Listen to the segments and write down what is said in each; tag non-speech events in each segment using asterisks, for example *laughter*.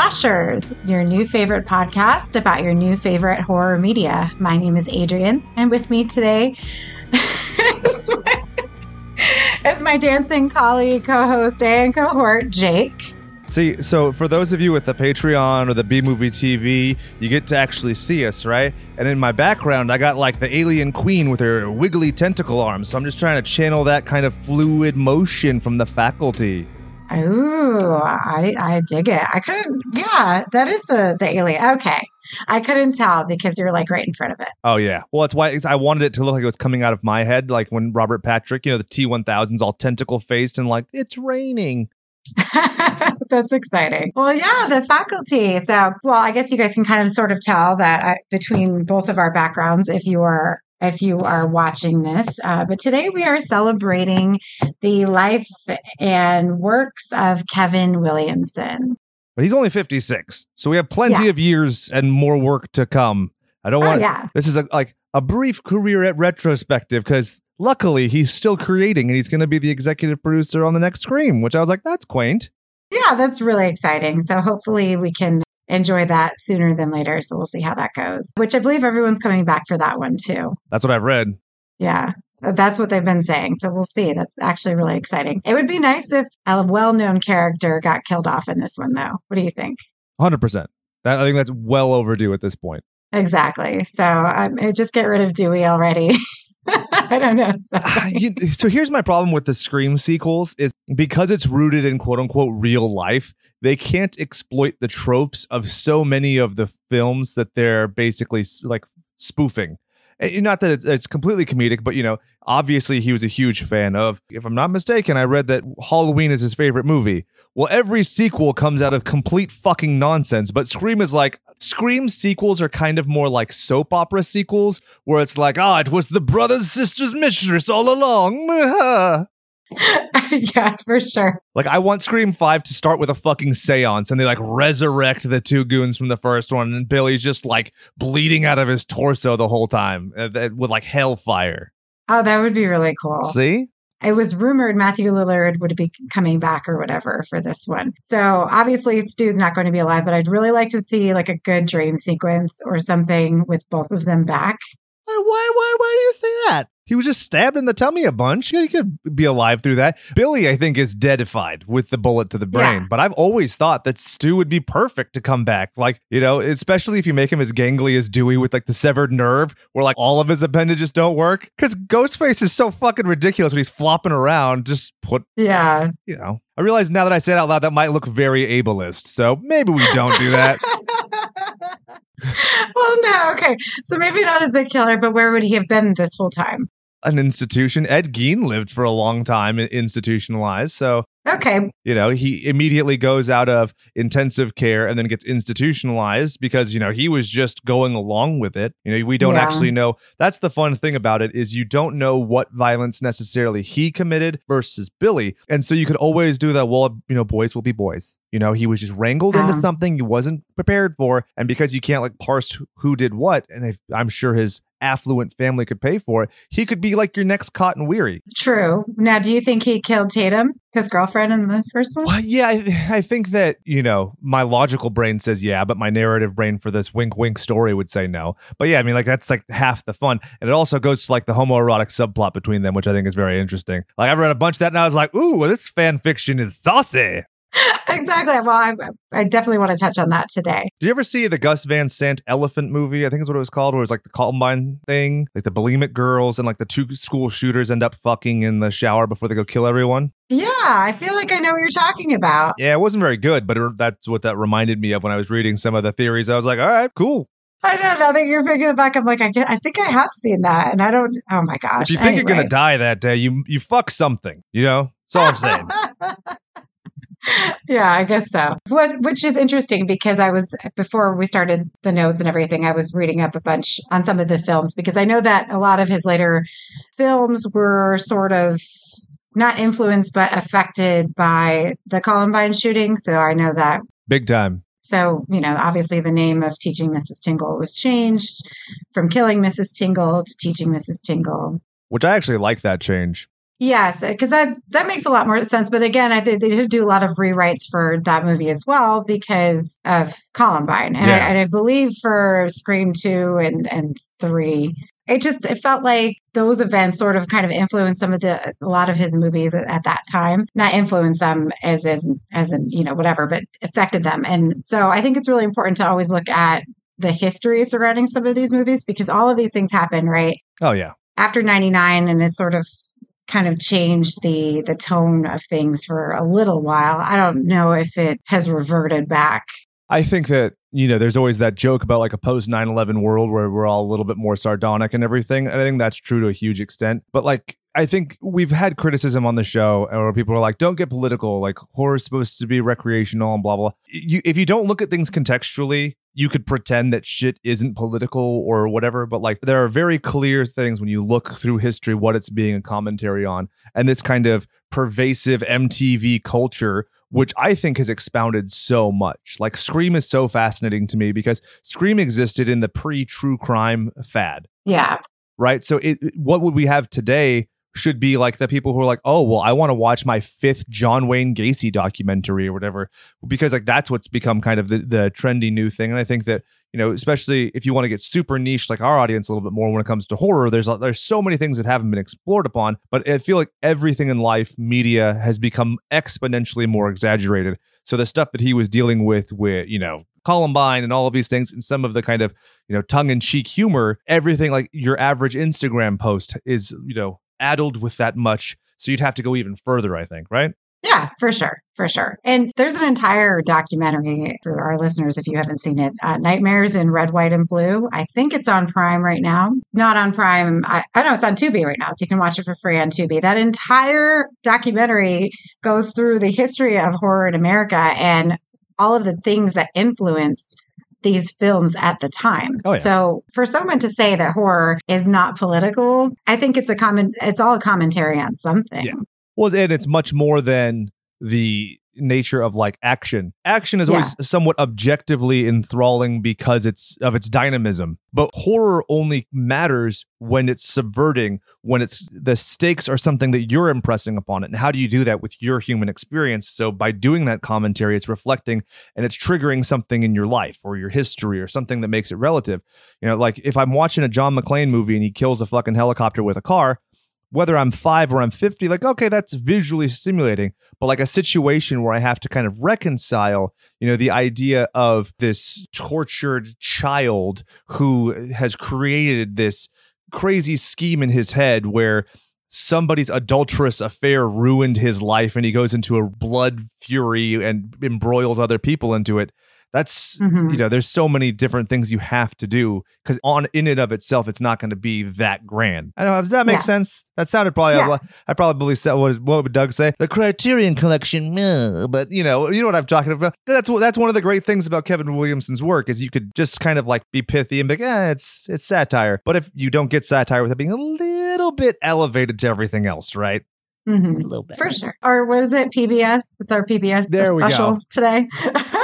Slashers, your new favorite podcast about your new favorite horror media. My name is Adrian, and with me today is, *laughs* my, is my dancing colleague, co host, and cohort, Jake. See, so for those of you with the Patreon or the B Movie TV, you get to actually see us, right? And in my background, I got like the alien queen with her wiggly tentacle arms. So I'm just trying to channel that kind of fluid motion from the faculty. Ooh, I, I dig it. I couldn't, yeah, that is the, the alien. Okay. I couldn't tell because you're like right in front of it. Oh yeah, well that's why I wanted it to look like it was coming out of my head, like when Robert Patrick, you know, the T1000's all tentacle faced and like it's raining. *laughs* That's exciting. Well, yeah, the faculty. So, well, I guess you guys can kind of sort of tell that uh, between both of our backgrounds, if you are if you are watching this. Uh, but today we are celebrating the life and works of Kevin Williamson. But he's only 56. So we have plenty yeah. of years and more work to come. I don't oh, want yeah. this is a, like a brief career at retrospective because luckily he's still creating and he's going to be the executive producer on the next Scream, which I was like, that's quaint. Yeah, that's really exciting. So hopefully we can enjoy that sooner than later. So we'll see how that goes, which I believe everyone's coming back for that one too. That's what I've read. Yeah. That's what they've been saying. So we'll see. That's actually really exciting. It would be nice if a well known character got killed off in this one, though. What do you think? 100%. That, I think that's well overdue at this point. Exactly. So um, just get rid of Dewey already. *laughs* I don't know. so here's my problem with the Scream sequels is because it's rooted in quote unquote real life, they can't exploit the tropes of so many of the films that they're basically like spoofing. Eh, and not that it's, completely comedic, but you know, obviously he was a huge fan of. If I'm not mistaken, I read that Halloween is his favorite movie. Well, every sequel comes out of complete fucking nonsense, but Scream is like Scream sequels are kind of more like soap opera sequels, where it's like, ah, oh, it was the brother's sister's mistress all along. *laughs* *laughs* yeah, for sure. Like, I want Scream 5 to start with a fucking seance and they like resurrect the two goons from the first one, and Billy's just like bleeding out of his torso the whole time uh, with like hellfire. Oh, that would be really cool. See? It was rumored Matthew Lillard would be coming back or whatever for this one. So obviously Stu's not going to be alive, but I'd really like to see like a good dream sequence or something with both of them back. Why, why, why do you say that? He was just stabbed in the tummy a bunch. He could be alive through that. Billy, I think, is deadified with the bullet to the brain. Yeah. But I've always thought that Stu would be perfect to come back. Like, you know, especially if you make him as gangly as Dewey with like the severed nerve where like all of his appendages don't work. Because Ghostface is so fucking ridiculous when he's flopping around. Just put, yeah, you know. I realize now that I say it out loud, that might look very ableist. So maybe we don't do that. *laughs* *laughs* well, no, okay. So maybe not as the killer, but where would he have been this whole time? an institution. Ed Gein lived for a long time institutionalized. So Okay. You know, he immediately goes out of intensive care and then gets institutionalized because, you know, he was just going along with it. You know, we don't yeah. actually know. That's the fun thing about it is you don't know what violence necessarily he committed versus Billy. And so you could always do that, well, you know, boys will be boys. You know, he was just wrangled into something he wasn't prepared for. And because you can't like parse who did what, and I'm sure his affluent family could pay for it, he could be like your next Cotton Weary. True. Now, do you think he killed Tatum, his girlfriend, in the first one? Well, yeah, I, I, think that, you know, my logical brain says yeah, but my narrative brain for this wink wink story would say no. But yeah, I mean, like, that's like half the fun. And it also goes to like the homoerotic subplot between them, which I think is very interesting. Like, I've read a bunch of that and I was like, ooh, this fan fiction is saucy. *laughs* exactly. Well, I, I, definitely want to touch on that today. Did you ever see the Gus Van Sant elephant movie? I think is what it was called, where it was like the Columbine thing, like the bulimic girls and like the two school shooters end up fucking in the shower before they go kill everyone. Yeah, I feel like I know what you're talking about. Yeah, it wasn't very good, but it, that's what that reminded me of when I was reading some of the theories. I was like, all right, cool. I don't know that you're bringing it back. I'm like, I, get, I think I have seen that, and I don't. Oh my gosh! If you think anyway. you're gonna die that day, you you fuck something. You know, that's all I'm saying. *laughs* yeah, I guess so. What which is interesting because I was before we started the notes and everything, I was reading up a bunch on some of the films because I know that a lot of his later films were sort of not influenced but affected by the Columbine shooting. So I know that big time. So, you know, obviously the name of Teaching Mrs. Tingle was changed from Killing Mrs. Tingle to Teaching Mrs. Tingle. Which I actually like that change. Yes, because that that makes a lot more sense. But again, I think they did do a lot of rewrites for that movie as well because of Columbine, and, Yeah. I, and I believe for Scream two and and three, it just it felt like those events sort of kind of influenced some of the a lot of his movies at, at that time. Not influenced them as as as in you know whatever, but affected them. And so I think it's really important to always look at the history surrounding some of these movies because all of these things happen right Oh yeah. after 99 and it's sort of kind of changed the the tone of things for a little while i don't know if it has reverted back I think that, you know, there's always that joke about like a post 9 11 world where we're all a little bit more sardonic and everything. And I think that's true to a huge extent. But like, I think we've had criticism on the show where people are like, don't get political. Like, horror's supposed to be recreational and blah, blah. You, if you don't look at things contextually, you could pretend that shit isn't political or whatever. But like, there are very clear things when you look through history, what it's being a commentary on. And this kind of pervasive MTV culture which I think has expounded so much. Like Scream is so fascinating to me because Scream existed in the pre-true crime fad, yeah right? So it- what would we have today should be like the people who are like, "Oh, well, I want to watch my fifth John Wayne Gacy documentary or whatever," because like that's what's become kind of the, the trendy new thing. And I think that you know, especially if you want to get super niche like our audience a little bit more when it comes to horror, there's there's so many things that haven't been explored upon. But I feel like everything in life, media has become exponentially more exaggerated. So the stuff that he was dealing with, with you know. Columbine and all of these things, and some of the kind of you know tongue in cheek humor, everything like your average Instagram post is you know addled with that much. So you'd have to go even further, I think, right? yeah for sure for sure and there's an entire documentary for our listeners if you haven't seen it uh, nightmares in red white and blue i think it's on prime right now not on prime i, I know it's on tubi right now so you can watch it for free on tubi that entire documentary goes through the history of horror in america and all of the things that influenced these films at the time. Oh, yeah. So for someone to say that horror is not political, I think it's a common it's all a commentary on something. Yeah. Well, and it's much more than the nature of like action. Action is always somewhat objectively enthralling because it's of its dynamism. But horror only matters when it's subverting, when it's the stakes are something that you're impressing upon it. And how do you do that with your human experience? So by doing that commentary, it's reflecting and it's triggering something in your life or your history or something that makes it relative. You know, like if I'm watching a John McClane movie and he kills a fucking helicopter with a car, whether I'm five or I'm 50, like, okay, that's visually stimulating. But like a situation where I have to kind of reconcile, you know, the idea of this tortured child who has created this crazy scheme in his head where somebody's adulterous affair ruined his life and he goes into a blood fury and embroils other people into it. That's Mhm. you know, there's so many different things you have to do because on in and of itself, it's not going to be that grand. I don't know. Does that make Yeah. sense? That sounded probably. Yeah. I probably said what, what would Doug say? The Criterion Collection, but you know, you know what I'm talking about. That's what that's one of the great things about Kevin Williamson's work is you could just kind of like be pithy and be like, eh, it's it's satire. But if you don't get satire with it being a little bit elevated to everything else, right? Mhm. A little bit For sure. Or what is it? PBS? It's our PBS There we special go. today. *laughs*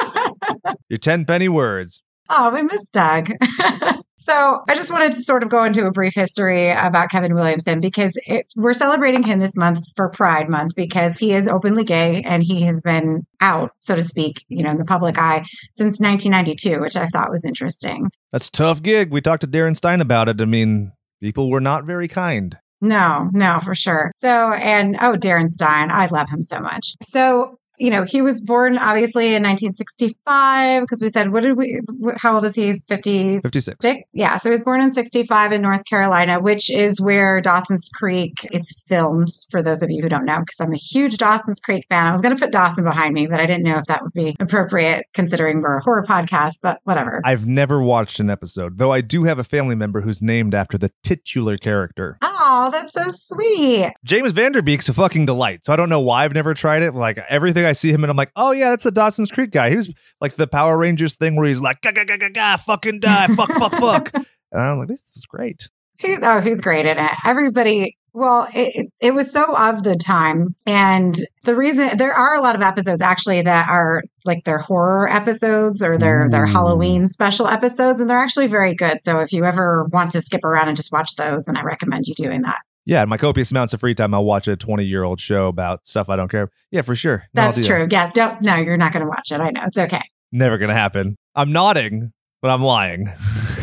Your ten penny words. oh, we missed Doug. *laughs* so I just wanted to sort of go into a brief history about Kevin Williamson because it, we're celebrating him this month for Pride Month because he is openly gay and he has been out, so to speak, you know, in the public eye since 1992, which I thought was interesting. That's a tough gig. We talked to Darren Stein about it. I mean, people were not very kind. No, no, for sure. So, and oh, Darren Stein, I love him so much. So, you know, he was born obviously in 1965 because we said, what did we, how old is he? He's 50, 56. Six? Yeah. So he was born in 65 in North Carolina, which is where Dawson's Creek is filmed, for those of you who don't know, because I'm a huge Dawson's Creek fan. I was going to put Dawson behind me, but I didn't know if that would be appropriate considering we're a horror podcast, but whatever. I've never watched an episode, though I do have a family member who's named after the titular character. Ah, Oh, that's so sweet. James Van Der Beek's a fucking delight. So I don't know why I've never tried it. Like everything I see him and I'm like, oh yeah, that's the Dawson's Creek guy. He was like the Power Rangers thing where he's like, ga ga ga ga ga, fucking die, fuck fuck fuck. *laughs* And I was like, this is great. He's, oh, he's great in it. Everybody, well, it, it- was so of the time. And the reason there are a lot of episodes actually that are like their horror episodes or their, their mm. Halloween special episodes. And they're actually very good. So if you ever want to skip around and just watch those, then I recommend you doing that. Yeah, my copious amounts of free time, I'll watch a 20 year old show about stuff I don't care. Yeah, for sure. No, That's do that. true. Yeah. Don't, no, you're not going to watch it. I know. It's okay. Never gonna happen. I'm nodding, but I'm lying.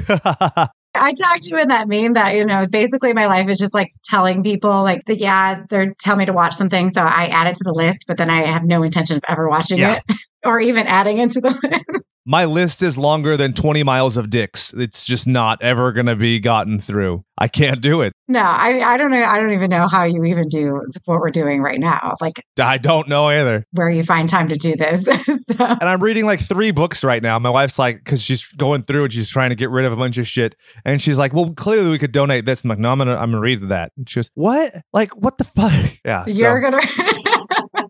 *laughs* I talked to you in that meme that, you know, basically my life is just like telling people like that, yeah, they're telling me to watch something. So I add it to the list, but then I have no intention of ever watching Yeah. it *laughs* or even adding into the list. *laughs* my list is longer than 20 miles of dicks. It's just not ever gonna be gotten through. I can't do it. No, I, I don't know. I don't even know how you even do what we're doing right now, like I don't know either. where you find time to do this. *laughs* so, And I'm reading like three books right now. My wife's like, because she's going through and she's trying to get rid of a bunch of shit. And she's like, well, clearly we could donate this. I'm like, no, I'm gonna, I'm gonna read that. And she goes, what? Like, what the fuck? *laughs* Yeah. You're going to.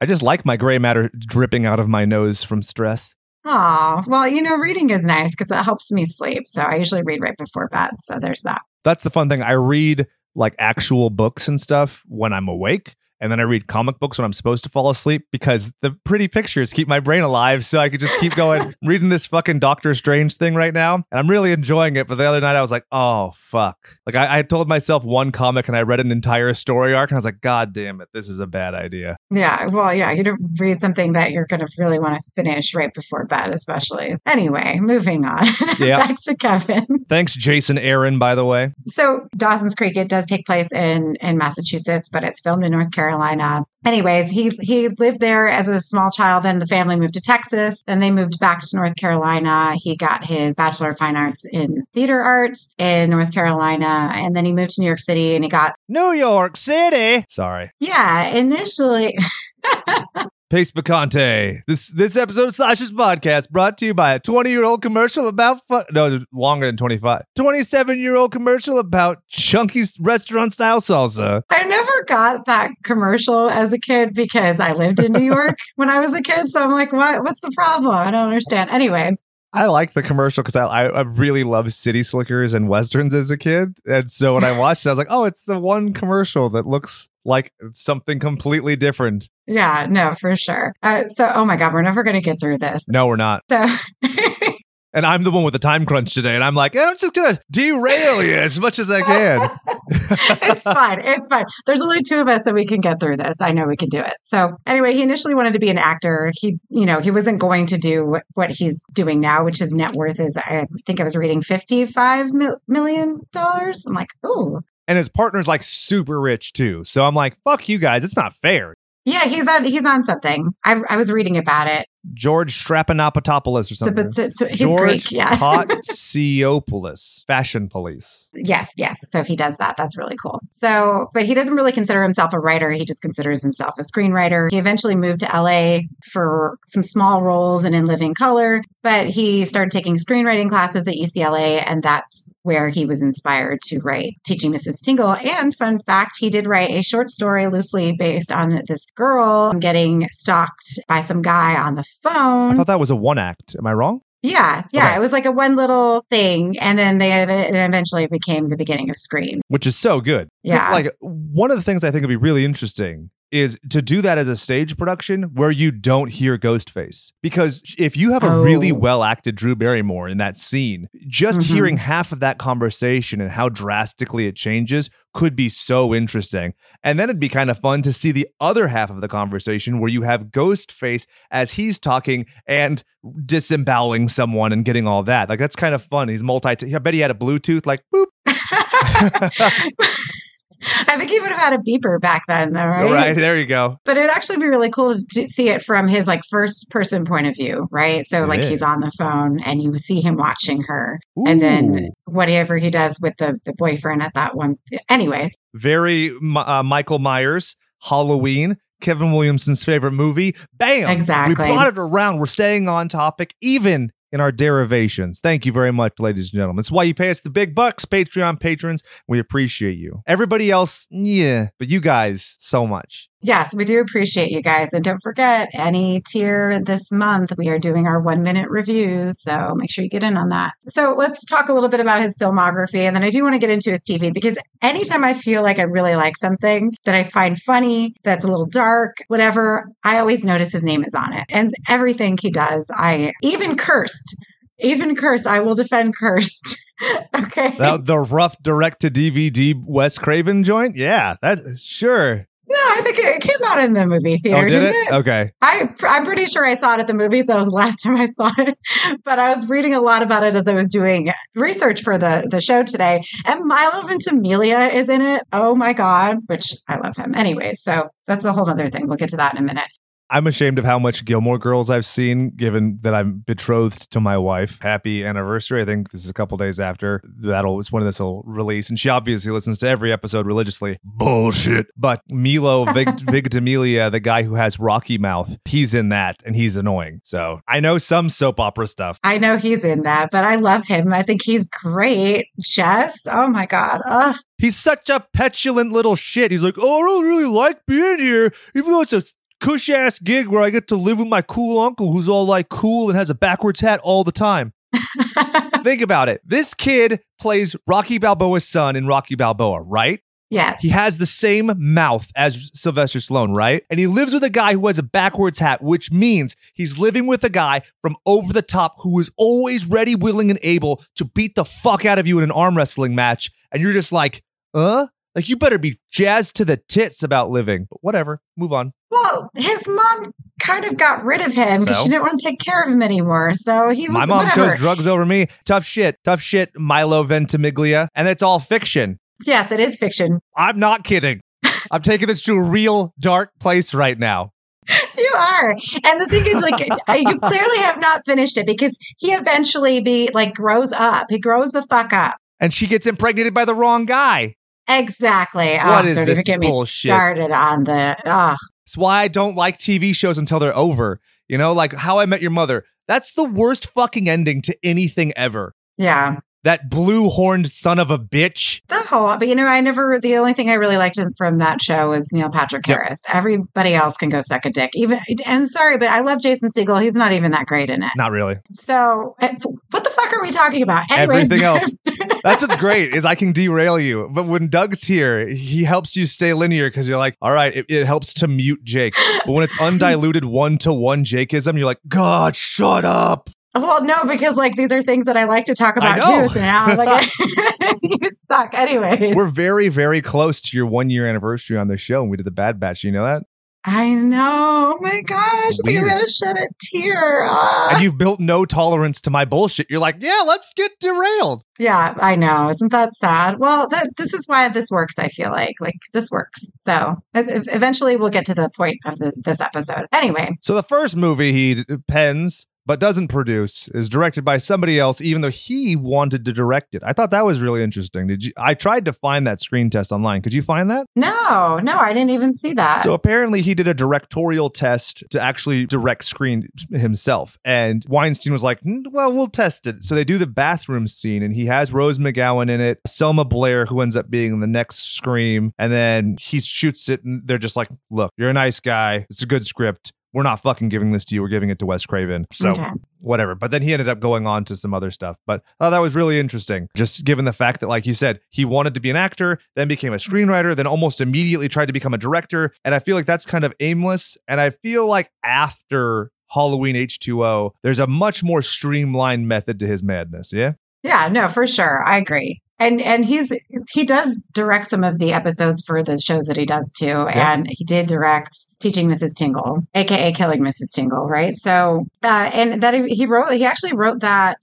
I just like my gray matter dripping out of my nose from stress. Oh, well, you know, reading is nice because it helps me sleep. So I usually read right before bed. So there's that. That's the fun thing. I read like actual books and stuff when I'm awake. And then I read comic books when I'm supposed to fall asleep because the pretty pictures keep my brain alive. So I could just keep going *laughs* reading this fucking Doctor Strange thing right now. And I'm really enjoying it. But the other night I was like, oh, fuck. Like I, I told myself one comic and I read an entire story arc and I was like, God damn it, this is a bad idea. Yeah. Well, yeah, you don't read something that you're going to really want to finish right before bed, especially. Anyway, moving on. *laughs* Yeah. Back to Kevin. Thanks, Jason Aaron, by the way. So Dawson's Creek, it does take place in in Massachusetts, but it's filmed in North Carolina. Anyways, he he lived there as a small child. Then the family moved to Texas. Then they moved back to North Carolina. He got his bachelor of fine arts in theater arts in North Carolina, and then he moved to New York City and he got New York City. Sorry. yeah. Initially, *laughs* Pace Picante. This this episode of Sasha's podcast brought to you by a 20 year old commercial about fu- no longer than 25. 27 year old commercial about chunky restaurant style salsa. I never got that commercial as a kid because I lived in New *laughs* York when I was a kid. So I'm like, what? What's the problem? I don't understand. Anyway, I like the commercial because I, I really loved city slickers and westerns as a kid, and so when I watched it, I was like, oh, it's the one commercial that looks like something completely different. yeah, no, for sure. Uh, so, oh my God, we're never going to get through this. No, we're not. So, *laughs* And I'm the one with the time crunch today, and I'm like, I'm just gonna derail you as much as I can. *laughs* *laughs* it's fine. It's fine. There's only two of us, so we can get through this. I know we can do it. So anyway, he initially wanted to be an actor. He, you know, he wasn't going to do what, he's doing now, which his net worth is, I think I was reading $55 mil- million. I'm like, ooh. and his partner's like super rich too. So I'm like, fuck you guys. It's not fair. Yeah, he's on. He's on something. I, I was reading about it. George Strapanopoulos or something. so, so he's George Greek. Yeah. *laughs* Kotsiopoulos, fashion police. yes, yes. So he does that. That's really cool. So, but he doesn't really consider himself a writer. He just considers himself a screenwriter. He eventually moved to LA for some small roles and in Living Color, but he started taking screenwriting classes at UCLA, and that's where he was inspired to write Teaching Mrs. Tingle. And fun fact, he did write a short story loosely based on this girl getting stalked by some guy on the I thought that was a one act. Am I wrong? Yeah, yeah. Okay. It was like a one little thing, and then they it eventually became the beginning of Scream. Which is so good. Yeah. Like one of the things I think would be really interesting is to do that as a stage production where you don't hear Ghostface. Because if you have a Oh. really well acted Drew Barrymore in that scene, just Mhm. hearing half of that conversation and how drastically it changes could be so interesting. And then it'd be kind of fun to see the other half of the conversation where you have Ghostface as he's talking and disemboweling someone and getting all that. Like that's kind of fun. He's multi I bet he had a Bluetooth like boop. *laughs* *laughs* *laughs* I think he would have had a beeper back then, though, right? Right, there you go. But it'd actually be really cool to see it from his like first person point of view, right? So like Yeah. he's on the phone and you see him watching her, and then whatever he does with the the boyfriend at that one. Anyway, very uh, Michael Myers, Halloween, Kevin Williamson's favorite movie. Bam! Exactly. We brought it around. We're staying on topic, even in our derivations. Thank you very much, ladies and gentlemen. That's why you pay us the big bucks, Patreon patrons. We appreciate you. Everybody else, yeah, but you guys, so much. Yes, we do appreciate you guys. And don't forget, any tier this month, we are doing our one minute reviews. So make sure you get in on that. So let's talk a little bit about his filmography. And then I do want to get into his TV because anytime I feel like I really like something that I find funny, that's a little dark, whatever, I always notice his name is on it. And everything he does, I even cursed. Even cursed, I will defend cursed. *laughs* okay. The, the rough direct to DVD Wes Craven joint? Yeah, that's sure. No, I think it, it came out in the movie oh, theater, oh, did didn't it? it? Okay. I, I'm pretty sure I saw it at the movies. That was the last *laughs* time I saw it. But I was reading a lot about it as I was doing research for the, the show today. And Milo Ventimiglia is in it. Oh my God, which I love him. Anyway, so that's a whole other thing. We'll get to that in a minute. I'm ashamed of how much Gilmore Girls I've seen, given that I'm betrothed to my wife. Happy anniversary! I think this is a couple days after that'll it's when this will release, and she obviously listens to every episode religiously. Bullshit. But Milo *laughs* Vig- Vigtimiglia, the guy who has Rocky Mouth, he's in that, and he's annoying. So I know some soap opera stuff. I know he's in that, but I love him. I think he's great. Jess, oh my God. Ugh. He's such a petulant little shit. He's like, oh, I don't really like being here, even though it's a cush ass gig where I get to live with my cool uncle who's all like cool and has a backwards hat all the time. *laughs* Think about it. This kid plays Rocky Balboa's son in Rocky Balboa, right? yes. He has the same mouth as Sylvester Stallone, right? And he lives with a guy who has a backwards hat, which means he's living with a guy from over the top who is always ready, willing, and able to beat the fuck out of you in an arm wrestling match. And you're just like, uh? Like, you better be jazzed to the tits about living. But whatever, move on. Well, his mom kind of got rid of him because So? she didn't want to take care of him anymore. So he was My mom whatever. chose drugs over me. Tough shit. Tough shit, Milo Ventimiglia. And it's all fiction. Yes, it is fiction. I'm not kidding. I'm taking this to a real dark place right now. *laughs* You are. And the thing is, like, *laughs* you clearly have not finished it because he eventually be like grows up. He grows the fuck up. And she gets impregnated by the wrong guy. Exactly. What oh, is this get bullshit? me started on the. Oh, It's why I don't like TV shows until they're over. You know, like How I Met Your Mother. That's the worst fucking ending to anything ever. yeah. That blue horned son of a bitch. The whole, but you know, I never. The only thing I really liked from that show was Neil Patrick Yep. Harris. Everybody else can go suck a dick. Even and sorry, but I love Jason Segel. He's not even that great in it. Not really. So, uh, what the fuck are we talking about? Anyways, Everything else. *laughs* That's what's great is I can derail you. But when Doug's here, he helps you stay linear because you're like, all right, it, it helps to mute Jake. But when it's undiluted one to one Jakeism, you're like, God, shut up. Well, no, because like these are things that I like to talk about too. So now I'm like, *laughs* *laughs* you suck. Anyway, We're very, very close to your one year anniversary on the show. And we did the Bad Batch. You know that? I know. Oh my gosh, I'm gonna shed a tear. Ah. And you've built no tolerance to my bullshit. You're like, yeah, let's get derailed. yeah, I know. Isn't that sad? Well, that, this is why this works. I feel like like this works. So eventually, we'll get to the point of the, this episode. Anyway, So the first movie he pens but doesn't produce is directed by somebody else, even though he wanted to direct it. I thought that was really interesting. Did you? I tried to find that screen test online. Could you find that? no, no, I didn't even see that. So apparently he did a directorial test to actually direct screen himself. And Weinstein was like, "Mm, well, we'll test it. So they do the bathroom scene and he has Rose McGowan in it, Selma Blair, who ends up being the next Scream. And then he shoots it and they're just like, look, you're a nice guy. It's a good script. We're not fucking giving this to you. We're giving it to Wes Craven. So Okay. whatever. But then he ended up going on to some other stuff. But oh, that was really interesting. Just given the fact that, like you said, he wanted to be an actor, then became a screenwriter, then almost immediately tried to become a director. And I feel like that's kind of aimless. And I feel like after Halloween H2O, there's a much more streamlined method to his madness. Yeah. Yeah, no, for sure. I agree. And and he's he does direct some of the episodes for the shows that he does too. And he did direct Teaching Mrs. Tingle, aka Killing Mrs. Tingle, right? So uh and that he, he wrote he actually wrote that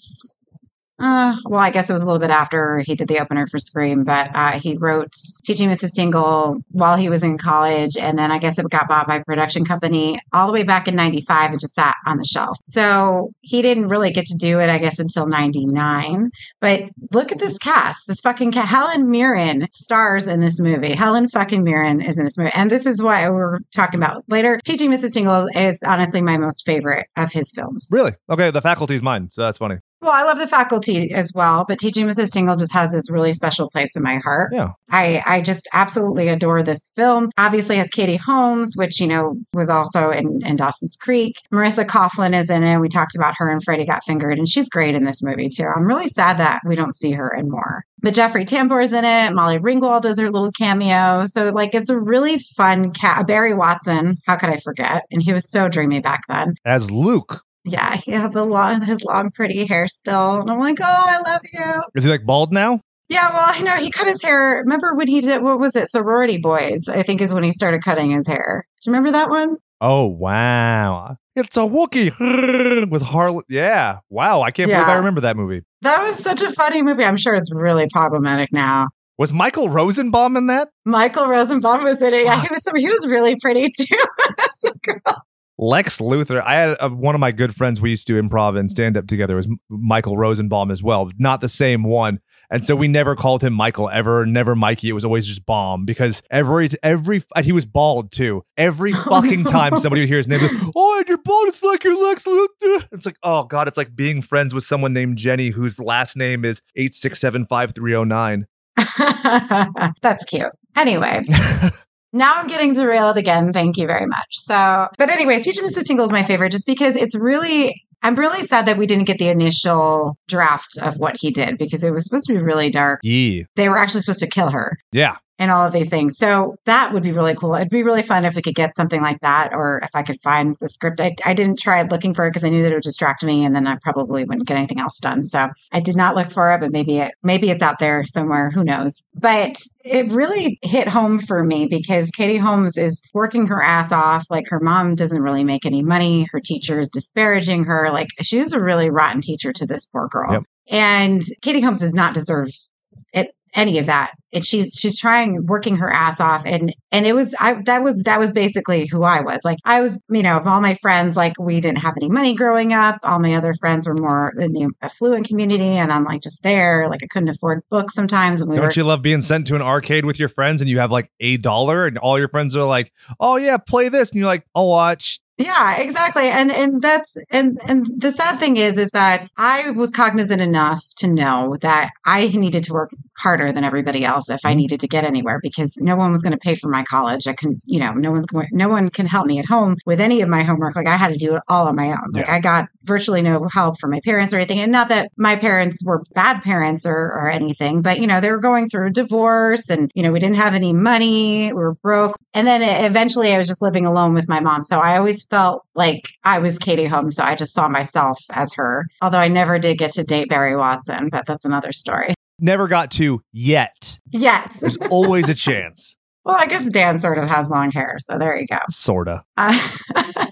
uh, well, I guess it was a little bit after he did the opener for Scream, but uh, he wrote Teaching Mrs. Tingle while he was in college. And then I guess it got bought by a production company all the way back in 95 and just sat on the shelf. So he didn't really get to do it, I guess, until 99. But look at this cast. This fucking. Helen Mirren stars in this movie. Helen fucking Mirren is in this movie. And this is what we're talking about later. Teaching Mrs. Tingle is honestly my most favorite of his films. Really? Okay. The faculty's mine. So that's funny. Well, I love the faculty as well, but Teaching Mrs. Tingle just has this really special place in my heart. Yeah. I, I just absolutely adore this film. Obviously has Katie Holmes, which, you know, was also in, in Dawson's Creek. Marisa Coughlan is in it. We talked about her and Freddy Got Fingered, and she's great in this movie too. I'm really sad that we don't see her in more. But Jeffrey Tambor is in it. Molly Ringwald does her little cameo. So, like, it's a really fun cat. Barry Watson, how could I forget? And he was so dreamy back then. As Luke. Yeah, he had the long, his long, pretty hair still. And I'm like, oh, I love you. Is he like bald now? Yeah, well, I know he cut his hair. Remember when he did, what was it? Sorority Boys, I think is when he started cutting his hair. Do you remember that one? Oh wow. It's a Wookiee *laughs* with Harley. Yeah. Wow. I can't believe I remember that movie. That was such a funny movie. I'm sure it's really problematic now. Was Michael Rosenbaum in that? Michael Rosenbaum was in it. Yeah, he was he was really pretty too. *laughs* As a girl. Lex Luthor. I had uh one of my good friends we used to improv and stand up together was Michael Rosenbaum as well, not the same one. And so we never called him Michael ever, never Mikey. It was always just Bomb because every every and he was bald too. Every *laughs* fucking time somebody would hear his name, they'd, oh, you're bald. It's like you're Lex Luthor. It's like, oh god, it's like being friends with someone named Jenny whose last name is eight six seven five three zero nine. *laughs* That's cute. Anyway, *laughs* now I'm getting derailed again. Thank you very much. So, but anyways, Huge Mrs. Tingle is my favorite just because it's really, I'm really sad that we didn't get the initial draft of what he did because it was supposed to be really dark. Yeah, They were actually supposed to kill her yeah. And all of these things. So that would be really cool. It'd be really fun if we could get something like that or if I could find the script. I, I didn't try looking for it because I knew that it would distract me and then I probably wouldn't get anything else done. So I did not look for it, but maybe it maybe it's out there somewhere. Who knows? But it really hit home for me because Katie Holmes is working her ass off. Like her mom doesn't really make any money. Her teacher is disparaging her. Like she's a really rotten teacher to this poor girl. Yep. And Katie Holmes does not deserve it any of that. And she's she's trying working her ass off and and it was I that was that was basically who I was. Like I was, you know, of all my friends, like we didn't have any money growing up. All my other friends were more in the affluent community and I'm like just there. Like I couldn't afford books sometimes and we Don't you love being sent to an arcade with your friends and you have like a dollar and all your friends are like, oh yeah, play this. And you're like, I'll watch. Yeah, exactly. And and that's and and the sad thing is is that I was cognizant enough to know that I needed to work harder than everybody else if I mm-hmm. needed to get anywhere because no one was going to pay for my college. I couldn't, you know, no one's going no one can help me at home with any of my homework. Like I had to do it all on my own. Like I got virtually no help from my parents or anything. And not that my parents were bad parents or or anything, but you know, they were going through a divorce and you know, we didn't have any money, we were broke. And then eventually I was just living alone with my mom. So I always felt like I was Katie Holmes. So I just saw myself as her. Although I never did get to date Barry Watson, but that's another story. Never got to yet. Yes. There's always a chance. *laughs* well, I guess Dan sort of has long hair. So there you go. Sorta. Uh, *laughs*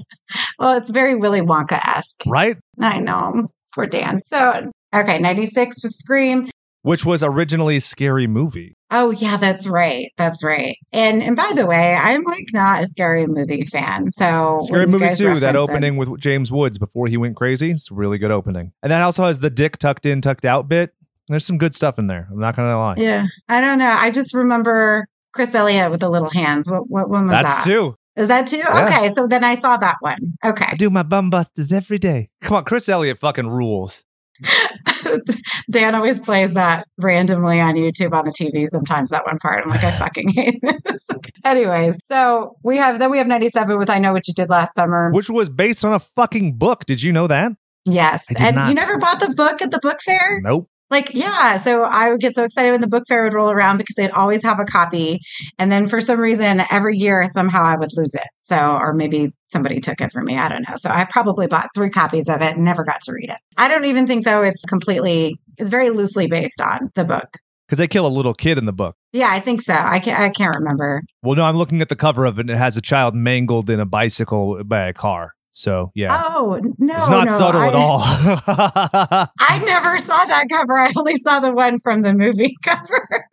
well, it's very Willy Wonka esque. Right? I know. Poor Dan. So, okay, 96 was Scream. Which was originally a scary movie. Oh yeah, that's right. That's right. And and by the way, I'm like not a scary movie fan. So Scary movie too. That reference it- opening with James Woods before he went crazy. It's a really good opening. And that also has the dick tucked in, tucked out bit. There's some good stuff in there. I'm not gonna lie. Yeah, I don't know. I just remember Chris Elliott with the little hands. What what one was That's that? two. Is that two? Yeah. Okay, so then I saw that one. Okay. I do my bum busters every day. Come on, Chris Elliott fucking rules. *laughs* Dan always plays that randomly on YouTube on the TV sometimes, that one part. I'm like, I *laughs* fucking hate this. Anyways, so we have, then we have 97 with I Know What You Did Last Summer. Which was based on a fucking book. Did you know that? yes. And not. you never bought the book at the book fair? Nope. Like, yeah. So I would get so excited when the book fair would roll around because they'd always have a copy. And then for some reason, every year, somehow I would lose it. So, or maybe somebody took it from me. I don't know. So I probably bought three copies of it and never got to read it. I don't even think, though, it's completely, it's very loosely based on the book. Because they kill a little kid in the book. Yeah, I think so. I can't, I can't remember. Well, no, I'm looking at the cover of it and it has a child mangled in a bicycle by a car. So yeah. Oh, no. it's not no, subtle I, at all. *laughs* I never saw that cover. I only saw the one from the movie *laughs* cover.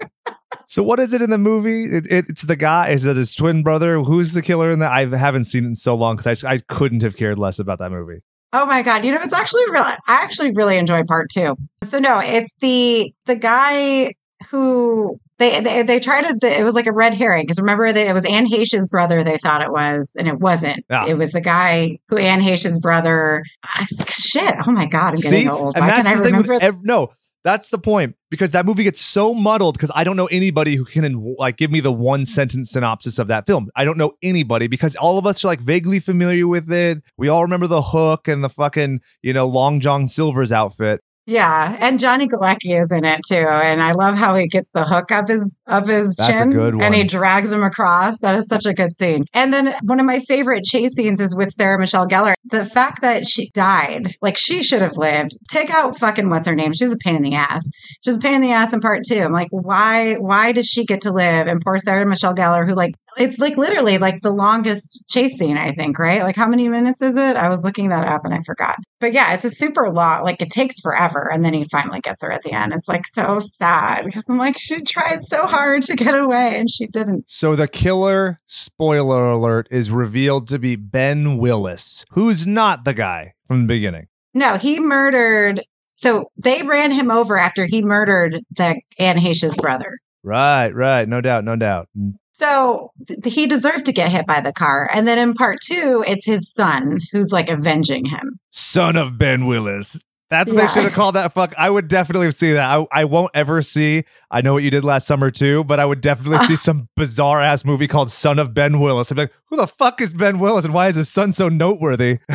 so what is it in the movie? It, it, it's the guy. Is it his twin brother? Who's the killer in that? I haven't seen it in so long because I, I couldn't have cared less about that movie. Oh my god! You know, it's actually real. I actually really enjoy part two. So no, it's the the guy who they they, they tried to. It was like a red herring because remember that it was Anne Heche's brother. They thought it was, and it wasn't. It was the guy who Anne Heche's brother. I was like, shit! Oh my god! I'm getting See, old. and Why that's the I thing with ev- no. That's the point because that movie gets so muddled because I don't know anybody who can like give me the one sentence synopsis of that film. I don't know anybody because all of us are like vaguely familiar with it. We all remember the hook and the fucking you know Long John Silver's outfit. Yeah, and Johnny Galecki is in it too, and I love how he gets the hook up his up his That's chin, and he drags him across. That is such a good scene. And then one of my favorite chase scenes is with Sarah Michelle Gellar. The fact that she died, like she should have lived. Take out fucking what's her name? She was a pain in the ass. She was a pain in the ass in part two. I'm like, why? Why does she get to live? And poor Sarah Michelle Gellar, who like it's like literally like the longest chase scene, I think, right? Like how many minutes is it? I was looking that up and I forgot. But yeah, it's a super long, like it takes forever. And then he finally gets her at the end. It's like so sad because I'm like, she tried so hard to get away and she didn't. So the killer, spoiler alert, is revealed to be Ben Willis, who's not the guy from the beginning. No, he murdered. So they ran him over after he murdered the Anne Heche's brother. Right, right. No doubt, no doubt. So th- he deserved to get hit by the car. And then in part two, it's his son who's like avenging him. Son of Ben Willis. That's what they should have called that. Fuck, I would definitely see that. I, I won't ever see. I know what you did last summer too, but I would definitely *laughs* see some bizarre ass movie called Son of Ben Willis. I'd be like, who the fuck is Ben Willis, and why is his son so noteworthy? *laughs*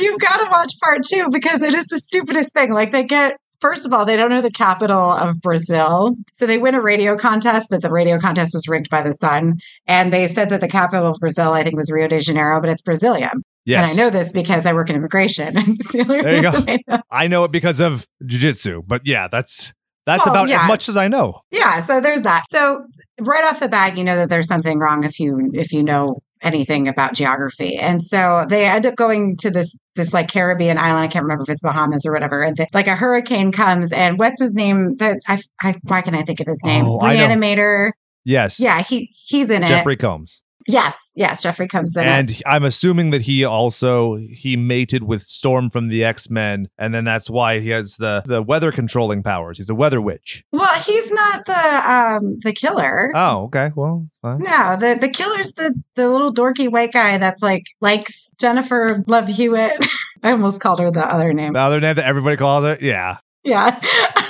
You've got to watch part two because it is the stupidest thing. Like they get. First of all, they don't know the capital of Brazil. So they win a radio contest, but the radio contest was rigged by the sun. And they said that the capital of Brazil, I think, was Rio de Janeiro, but it's Brasilia. yes, And I know this because I work in immigration. *laughs* There you go. I know. I know it because of jujitsu, but yeah, that's that's Oh, about yeah. as much as I know. Yeah, so there's that. So right off the bat, you know that there's something wrong if you if you know anything about geography. And so they end up going to this this like Caribbean island. I can't remember if it's Bahamas or whatever. And the, like a hurricane comes, and what's his name? That I, I why can I think of his name? Oh. Reanimator. Yes, Yeah, he he's in Jeffrey it. Jeffrey Combs. Yes, yes, Jeffrey Combs in. And he- I'm assuming that he also he mated with Storm from the X Men, and then that's why he has the the weather controlling powers. He's a weather witch. Well, he's not the um the killer. Oh, okay. Well, fine. No, the the killer's the the little dorky white guy that's like likes Jennifer Love Hewitt. *laughs* I almost called her the other name. The other name that everybody calls her? yeah. Yeah, *laughs*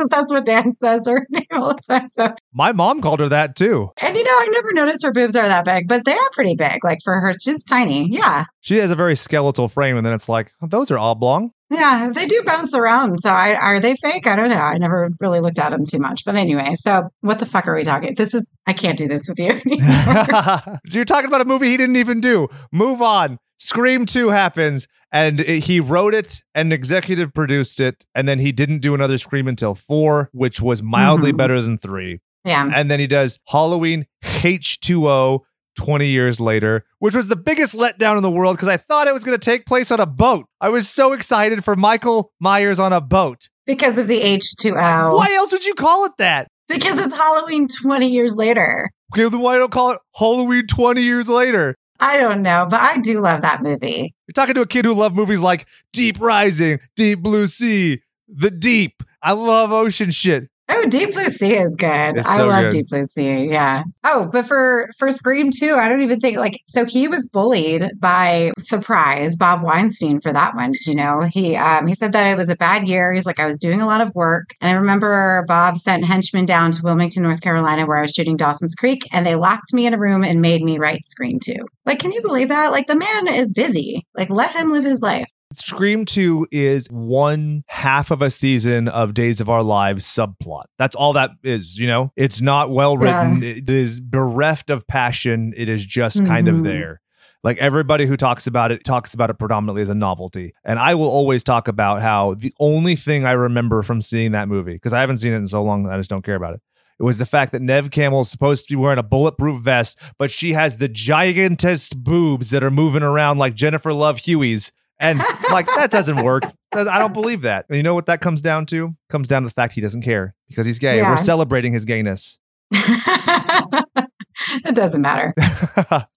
because that's what Dan says her name all the time. So, My mom called her that too. and you know, I never noticed her boobs are that big, but they are pretty big. Like for her, she's tiny. Yeah, She has a very skeletal frame, and then it's like oh, those are oblong. yeah, they do bounce around. So, I are they fake? I don't know. I never really looked at them too much. But anyway, so what the fuck are we talking? This is I can't do this with you. *laughs* anymore. *laughs* You're talking about a movie he didn't even do. Move on. Scream 2 happens, and it- he wrote it and executive produced it, and then he didn't do another Scream until 4, which was mildly Mhm. better than 3. yeah, And then he does Halloween H2O 20 years later, which was the biggest letdown in the world because I thought it was going to take place on a boat. I was so excited for Michael Myers on a boat. because of the H two O. Why else would you call it that? Because it's Halloween twenty years later. Okay, then why don't you call it Halloween 20 years later? I don't know, but I do love that movie. You're talking to a kid who loved movies like Deep Rising, Deep Blue Sea, The Deep. I love ocean shit. Oh, Deep Blue Sea is good. It's I so love good. Deep Blue Sea. Yeah. Oh, but for for Scream 2, I don't even think like so he was bullied by surprise Bob Weinstein for that one. Did you know? He um he said that it was a bad year. He's like, I was doing a lot of work. And I remember Bob sent henchmen down to Wilmington, North Carolina, where I was shooting Dawson's Creek, and they locked me in a room and made me write Scream too. Like, can you believe that? Like the man is busy. Like, let him live his life. Scream 2 is one half of a season of Days of Our Lives subplot. That's all that is, you know? It's not well written. It is bereft of passion. It is just kind of Mhm. there. Like everybody who talks about it talks about it predominantly as a novelty. And I will always talk about how the only thing I remember from seeing that movie, because I haven't seen it in so long, I just don't care about it. It was the fact that Neve Campbell is supposed to be wearing a bulletproof vest, but she has the gigantest boobs that are moving around like Jennifer Love Huey's. And *laughs* like that doesn't work. I don't believe that. And you know what that comes down to? Comes down to the fact he doesn't care because he's gay. Yeah. We're celebrating his gayness. *laughs* it doesn't matter. *laughs*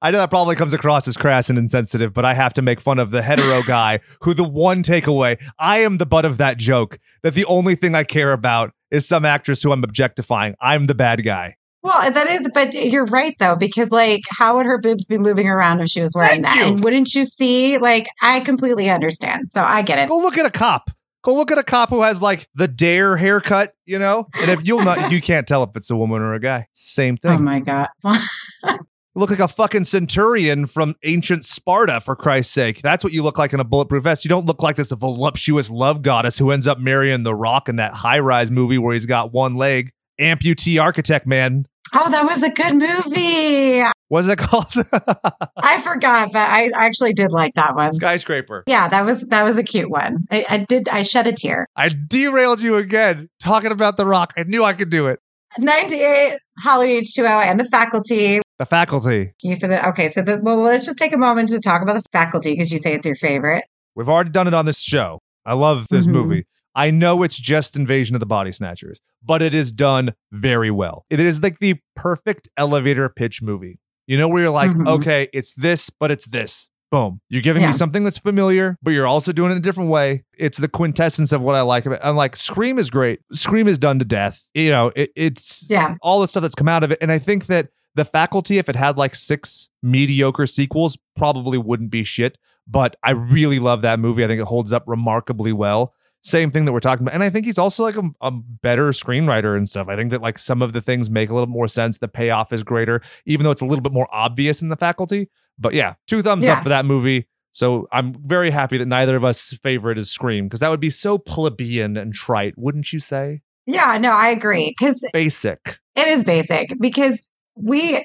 I know that probably comes across as crass and insensitive, but I have to make fun of the hetero guy who the one takeaway, I am the butt of that joke, that the only thing I care about is some actress who I'm objectifying. I'm the bad guy. Well, that is, but you're right though, because like, how would her boobs be moving around if she was wearing Thank that? you. And wouldn't you see? Like, I completely understand. So I get it. Go look at a cop. Go look at a cop who has like the dare haircut, you know? And if you'll not, you can't tell if it's a woman or a guy. Same oh thing. Oh my god. *laughs* Look like a fucking centurion from ancient Sparta, for Christ's sake. That's what you look like in a bulletproof vest. You don't look like this voluptuous love goddess who ends up marrying The Rock in that high rise movie where he's got one leg. Amputee architect, man. Oh, that was a good movie. What's it called? *laughs* I forgot, but I actually did like that one. Skyscraper. Yeah, that was that was a cute one. I, I did. I shed a tear. I derailed you again talking about The Rock. I knew I could do it. 98 Halloween H2O and the faculty. The faculty. You said that. Okay, so the, well, let's just take a moment to talk about the faculty because you say it's your favorite. We've already done it on this show. I love this Mhm. movie. I know it's just Invasion of the Body Snatchers, but it is done very well. It is like the perfect elevator pitch movie. You know, where you're like, Mhm. okay, it's this, but it's this. Boom. You're giving Yeah. me something that's familiar, but you're also doing it in a different way. It's the quintessence of what I like of it. I'm like, Scream is great. Scream is done to death. You know, it, it's Yeah. all the stuff that's come out of it. And I think that the faculty, if it had like six mediocre sequels, probably wouldn't be shit. But I really love that movie. I think it holds up remarkably well. Same thing that we're talking about. And I think he's also like a, a better screenwriter and stuff. I think that like some of the things make a little more sense. The payoff is greater, even though it's a little bit more obvious in the faculty. But yeah, two thumbs Yeah. up for that movie. So I'm very happy that neither of us favorite is Scream because that would be so plebeian and trite, wouldn't you say? Yeah, no, I agree because Basic. it is basic because we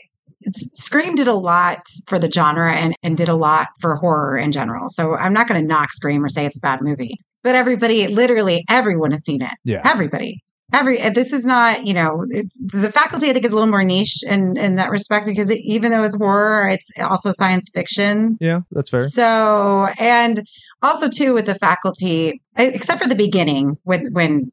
Scream did a lot for the genre and, and did a lot for horror in general. So I'm not going to knock Scream or say it's a bad movie, but everybody, literally everyone has seen it. Yeah. Everybody. Every this is not you know it's, the faculty I think is a little more niche in in that respect because it, even though it's horror it's also science fiction Yeah, that's fair. So, and also too with the faculty, except for the beginning when when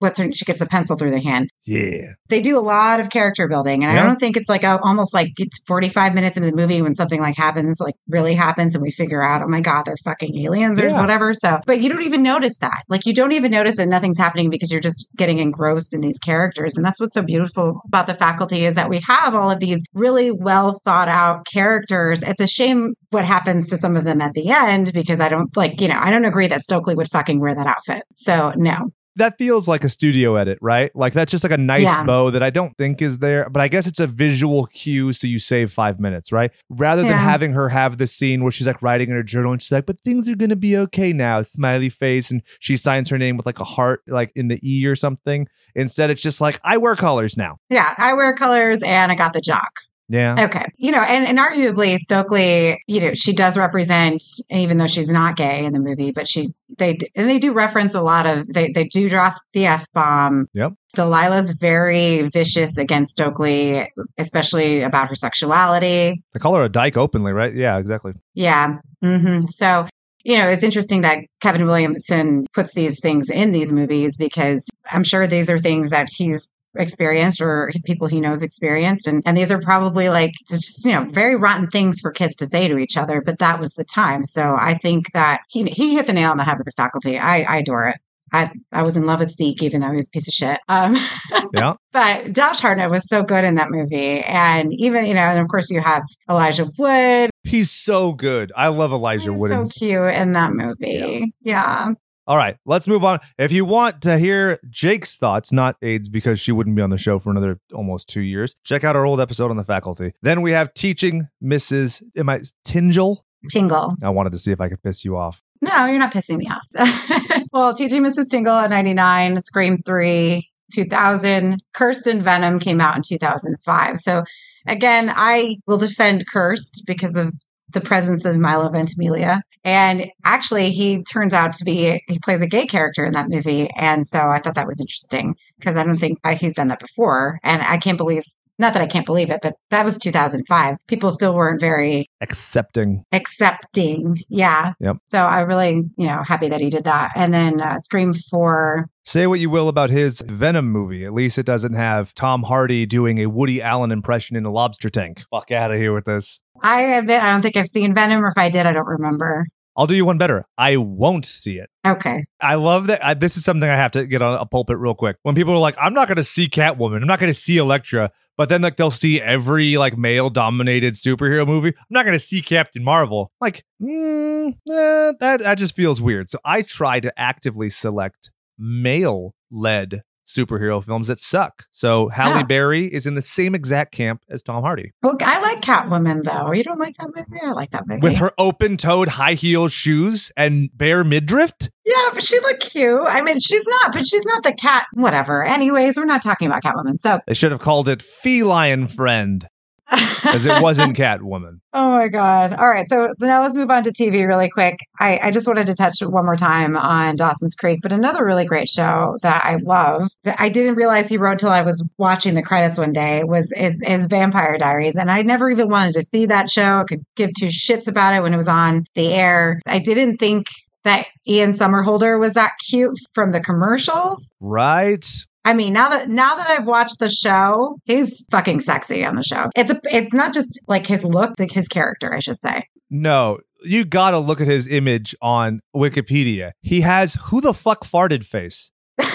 what's her, she gets the pencil through the hand. Yeah. They do a lot of character building, and Yeah. I don't think it's like a, almost like it's forty five minutes into the movie when something like happens, like really happens, and we figure out, oh my god, they're fucking aliens or Yeah. whatever. So, but you don't even notice that. Like you don't even notice that nothing's happening because you're just getting engrossed in these characters, and that's what's so beautiful about the faculty is that we have all of these really well thought out characters. It's a shame what happens to some of them at the end because I don't like, you know, I don't agree that Stokely would fucking wear that outfit. So no. That feels like a studio edit, right? Like that's just like a nice Yeah. bow that I don't think is there, but I guess it's a visual cue so you save five minutes, right? Rather than having her have this scene where she's like writing in her journal and she's like, but things are gonna be okay now, smiley face, and she signs her name with like a heart like in the E or something. Instead, it's just like, I wear colors now. Yeah, I wear colors and I got the jock. Yeah. Okay. You know, and, and arguably Stokely, you know, she does represent, even though she's not gay in the movie, but she, they, and they do reference a lot of, they, they do drop the F bomb. Yep. Delilah's very vicious against Stokely, especially about her sexuality. They call her a dyke openly, right? Yeah, exactly. Yeah. Mm-hmm. So, you know, it's interesting that Kevin Williamson puts these things in these movies because I'm sure these are things that he's experienced or people he knows experienced and, and these are probably like just you know very rotten things for kids to say to each other but that was the time so i think that he, he hit the nail on the head with the faculty i, I adore it I, I was in love with Zeke, even though he was a piece of shit. Um, *laughs* Yeah. but Josh Hartnett was so good in that movie. And even, you know, and of course you have Elijah Wood, He's so good. I love Elijah He's Wood. so cute in that movie. Yeah. All right, let's move on. If you want to hear Jake's thoughts, not AIDS, because she wouldn't be on the show for another almost two years, check out our old episode on the faculty. Then we have teaching Mrs. Am I Tingle? Tingle. I wanted to see if I could piss you off. No, you're not pissing me off. *laughs* well, Teaching Mrs. Tingle at 99, Scream 3, 2000, Cursed and Venom came out in 2005. So again, I will defend Cursed because of the presence of Milo Ventimiglia. And actually, he turns out to be, he plays a gay character in that movie. And so I thought that was interesting because I don't think uh, he's done that before. And I can't believe, not that I can't believe it, but that was 2005. People still weren't very Accepting. accepting. Yeah. Yep. So I really, you know, happy that he did that. And then uh, Scream 4. Say what you will about his Venom movie. At least it doesn't have Tom Hardy doing a Woody Allen impression in a lobster tank. Fuck out of here with this. I admit, I don't think I've seen Venom, or if I did, I don't remember. I'll do you one better. I won't see it. Okay. I love that. I, this is something I have to get on a pulpit real quick. When people are like, "I'm not going to see Catwoman. I'm not going to see Elektra," but then like they'll see every like male dominated superhero movie. I'm not to see Captain Marvel. Like, mm, eh, that that just feels weird. So I try to actively select male led superhero films that suck. So Halle. Berry is in the same exact camp as Tom Hardy. Well, I like Catwoman though. You don't like that movie? I like that movie. With her open-toed high heel shoes and bare midriff? yeah, but she looked cute. I mean, she's not, but she's not the cat. Whatever. Anyways, we're not talking about Catwoman. So, They should have called it Feline Friend because it wasn't Catwoman. *laughs* oh my god. All right. So now let's move on to TV really quick. I, I just wanted to touch one more time on Dawson's Creek, but another really great show that I love that I didn't realize he wrote till I was watching the credits one day was is, is Vampire Diaries. And I never even wanted to see that show. I could give two shits about it when it was on the air. I didn't think that Ian Somerhalder was that cute from the commercials. Right? I mean, now that now that I've watched the show, he's fucking sexy on the show. It's a, it's not just like his look, like his character, I should say. No, you got to look at his image on Wikipedia. He has who the fuck farted face. *laughs* With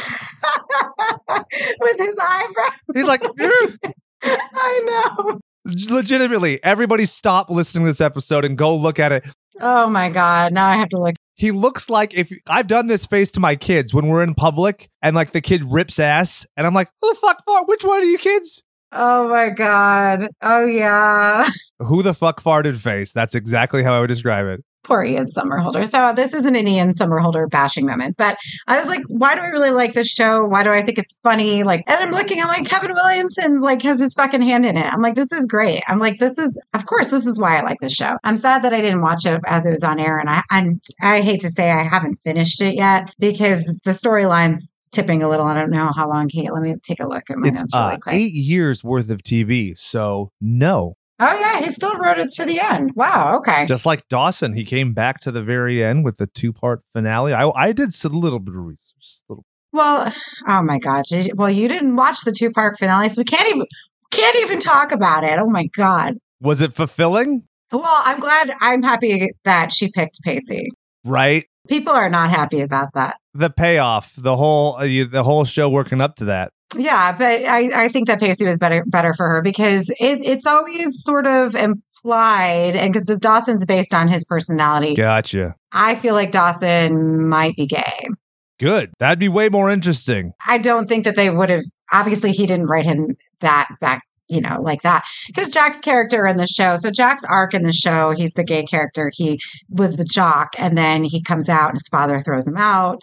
his eyebrow. He's like. *laughs* I know. legitimately, everybody stop listening to this episode and go look at it. Oh my god. Now I have to look. He looks like if I've done this face to my kids when we're in public and like the kid rips ass and I'm like, who the fuck fart? Which one of you kids? Oh my god. Oh yeah. Who the fuck farted face? That's exactly how I would describe it. Poor Ian Somerhalder. So this isn't an Ian Somerhalder bashing moment, but I was like, why do I really like this show? Why do I think it's funny? Like, and I'm looking, I'm like, Kevin Williamson's like has his fucking hand in it. I'm like, this is great. I'm like, this is, of course, this is why I like this show. I'm sad that I didn't watch it as it was on air, and I and I hate to say I haven't finished it yet because the storyline's tipping a little. I don't know how long. He, let me take a look at my It's notes really uh, quick. eight years worth of TV. So, no. Oh yeah, he still wrote it to the end. Wow. Okay. Just like Dawson, he came back to the very end with the two part finale. I, I did a little bit of research. a little- Well, oh my god. You- well, you didn't watch the two part finale, so we can't even can't even talk about it. Oh my god. Was it fulfilling? Well, I'm glad. I'm happy that she picked Pacey. Right. People are not happy about that. The payoff, the whole uh, you, the whole show working up to that. Yeah, but I, I think that Pacey was better better for her because it, it's always sort of implied, and because Dawson's based on his personality, Gotcha. I feel like Dawson might be gay. Good. That'd be way more interesting. I don't think that they would have. Obviously, he didn't write him that back, you know, like that. Because Jack's character in the show, so Jack's arc in the show, he's the gay character. He was the jock, and then he comes out, and his father throws him out.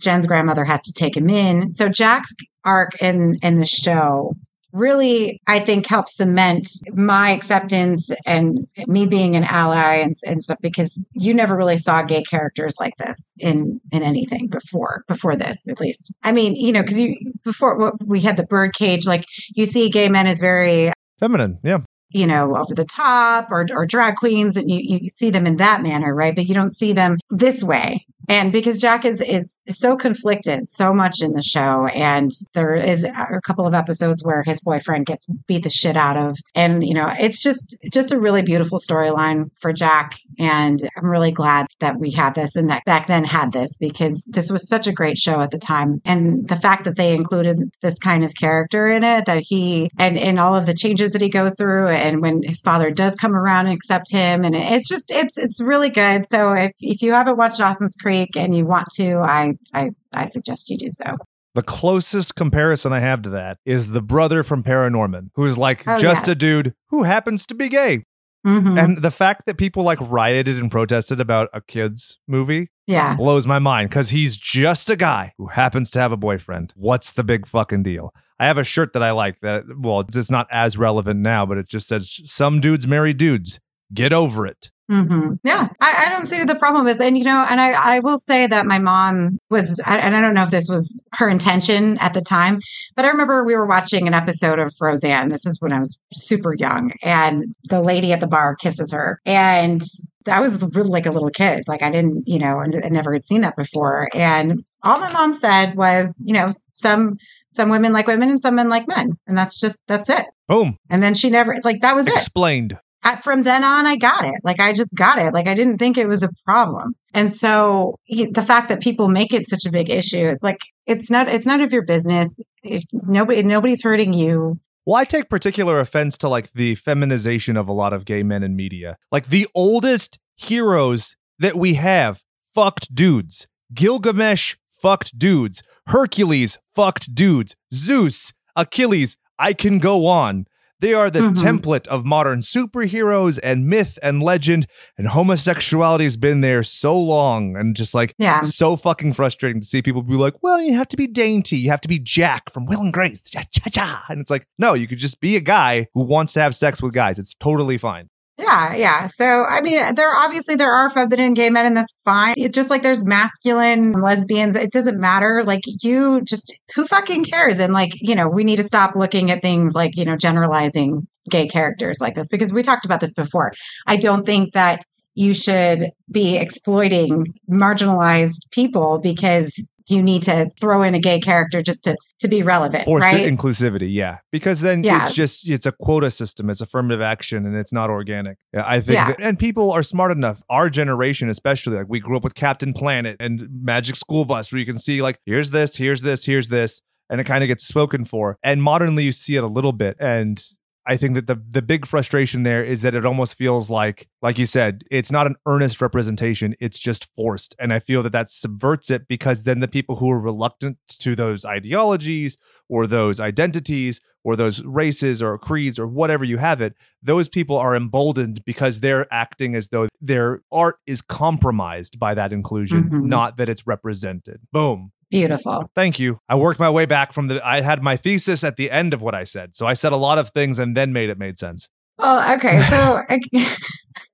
Jen's grandmother has to take him in. So Jack's arc in in the show really i think helps cement my acceptance and me being an ally and, and stuff because you never really saw gay characters like this in in anything before before this at least i mean you know because you before we had the bird cage like you see gay men as very Feminine. Yeah. you know, over the top or, or drag queens and you, you see them in that manner, right? But you don't see them this way. And because Jack is, is so conflicted so much in the show, and there is a couple of episodes where his boyfriend gets beat the shit out of. And, you know, it's just, just a really beautiful storyline for Jack. And I'm really glad that we have this and that back then had this because this was such a great show at the time. And the fact that they included this kind of character in it, that he, and, and all of the changes that he goes through, and when his father does come around and accept him, and it's just, it's, it's really good. So if, if you haven't watched Dawson's Creek and you want to, I, I, I suggest you do so. The closest comparison I have to that is the brother from Paranorman, who is like Oh, just yeah. a dude who happens to be gay. Mhm. And the fact that people like rioted and protested about a kid's movie yeah. blows my mind because he's just a guy who happens to have a boyfriend. What's the big fucking deal? I have a shirt that I like that, well, it's not as relevant now, but it just says, Some dudes marry dudes. Get over it. Hmm Yeah, I, I don't see what the problem is, and you know, and I, I will say that my mom was, I- and I don't know if this was her intention at the time, but I remember we were watching an episode of Roseanne. This is when I was super young, and the lady at the bar kisses her, and I was really like a little kid, like I didn't, you know, and I never had seen that before, and all my mom said was, you know, some some women like women and some men like men, and that's just that's it. Boom. And then she never like that was it Explained. I, from then on, I got it. Like I just got it. Like I didn't think it was a problem. And so he, the fact that people make it such a big issue, it's like it's not it's none of your business. If nobody nobody's hurting you. Well, I take particular offense to like the feminization of a lot of gay men in media. Like the oldest heroes that we have fucked dudes. Gilgamesh fucked dudes. Hercules fucked dudes. Zeus, Achilles, I can go on. They are the Mhm. template of modern superheroes and myth and legend, and homosexuality has been there so long and just like Yeah. so fucking frustrating to see people be like, well, you have to be dainty. You have to be Jack from Will and Grace. Cha cha cha. And it's like, no, you could just be a guy who wants to have sex with guys. It's totally fine. Yeah, yeah. So I mean, there obviously there are feminine gay men, and that's fine. Just like there's masculine lesbians. It doesn't matter. Like you just who fucking cares? And like you know, we need to stop looking at things like you know generalizing gay characters like this because we talked about this before. I don't think that you should be exploiting marginalized people because you need to throw in a gay character just to to be relevant, Forced right? inclusivity, yeah. Because then Yeah. it's just it's a quota system, it's affirmative action, and it's not organic. Yeah, I think Yeah. that, and people are smart enough, our generation especially, like we grew up with Captain Planet and Magic School Bus, where you can see like, here's this, here's this, here's this, and it kind of gets spoken for. And modernly you see it a little bit. And I think that the the big frustration there is that it almost feels like, like you said, it's not an earnest representation; it's just forced. And I feel that that subverts it because then the people who are reluctant to those ideologies or those identities or those races or creeds or whatever you have it, those people are emboldened because they're acting as though their art is compromised by that inclusion, Mhm. not that it's represented. Boom. Beautiful. Thank you. I worked my way back from the. I had my thesis at the end of what I said, so I said a lot of things and then made it made sense. Well, okay. So, *laughs* I,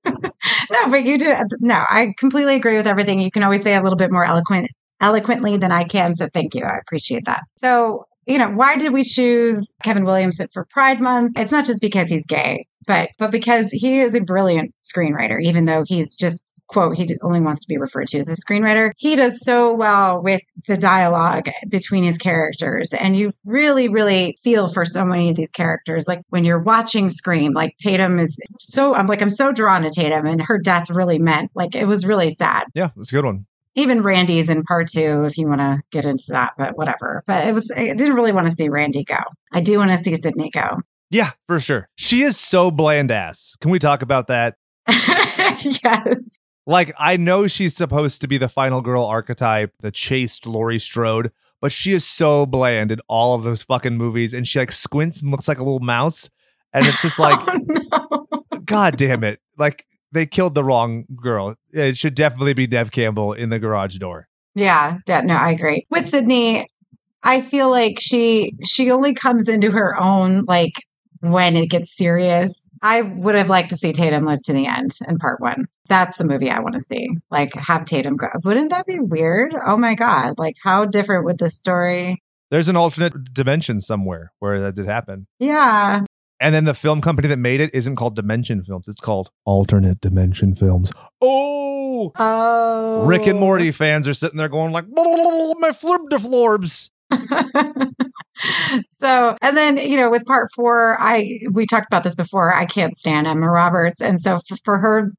*laughs* no, but you did. Uh, no, I completely agree with everything. You can always say a little bit more eloquent, eloquently than I can. So, thank you. I appreciate that. So, you know, why did we choose Kevin Williamson for Pride Month? It's not just because he's gay, but but because he is a brilliant screenwriter. Even though he's just quote he only wants to be referred to as a screenwriter he does so well with the dialogue between his characters and you really really feel for so many of these characters like when you're watching scream like tatum is so i'm like i'm so drawn to tatum and her death really meant like it was really sad Yeah, it was a good one. even randy's in part two if you want to get into that but whatever but it was i didn't really want to see randy go i do want to see sydney go Yeah, for sure. She is so bland ass. Can we talk about that? *laughs* yes Like, I know she's supposed to be the final girl archetype, the chaste Laurie Strode, but she is so bland in all of those fucking movies. And she like squints and looks like a little mouse. And it's just *laughs* like, oh, no. God damn it. Like, they killed the wrong girl. It should definitely be Neve Campbell in the garage door. Yeah, yeah, no, I agree. With Sydney, I feel like she she only comes into her own like when it gets serious. I would have liked to see Tatum live to the end in part one. That's the movie I want to see. Like have Tatum go. Wouldn't that be weird? Oh my god! Like how different would this story? There's an alternate dimension somewhere where that did happen. Yeah, And then the film company that made it isn't called Dimension Films. It's called Alternate Dimension Films. Oh, Oh, Rick and Morty fans are sitting there going like, *laughs* my flurb de florbs. *laughs* so, and then you know, with part four, I we talked about this before. I can't stand Emma Roberts, and so for, for her,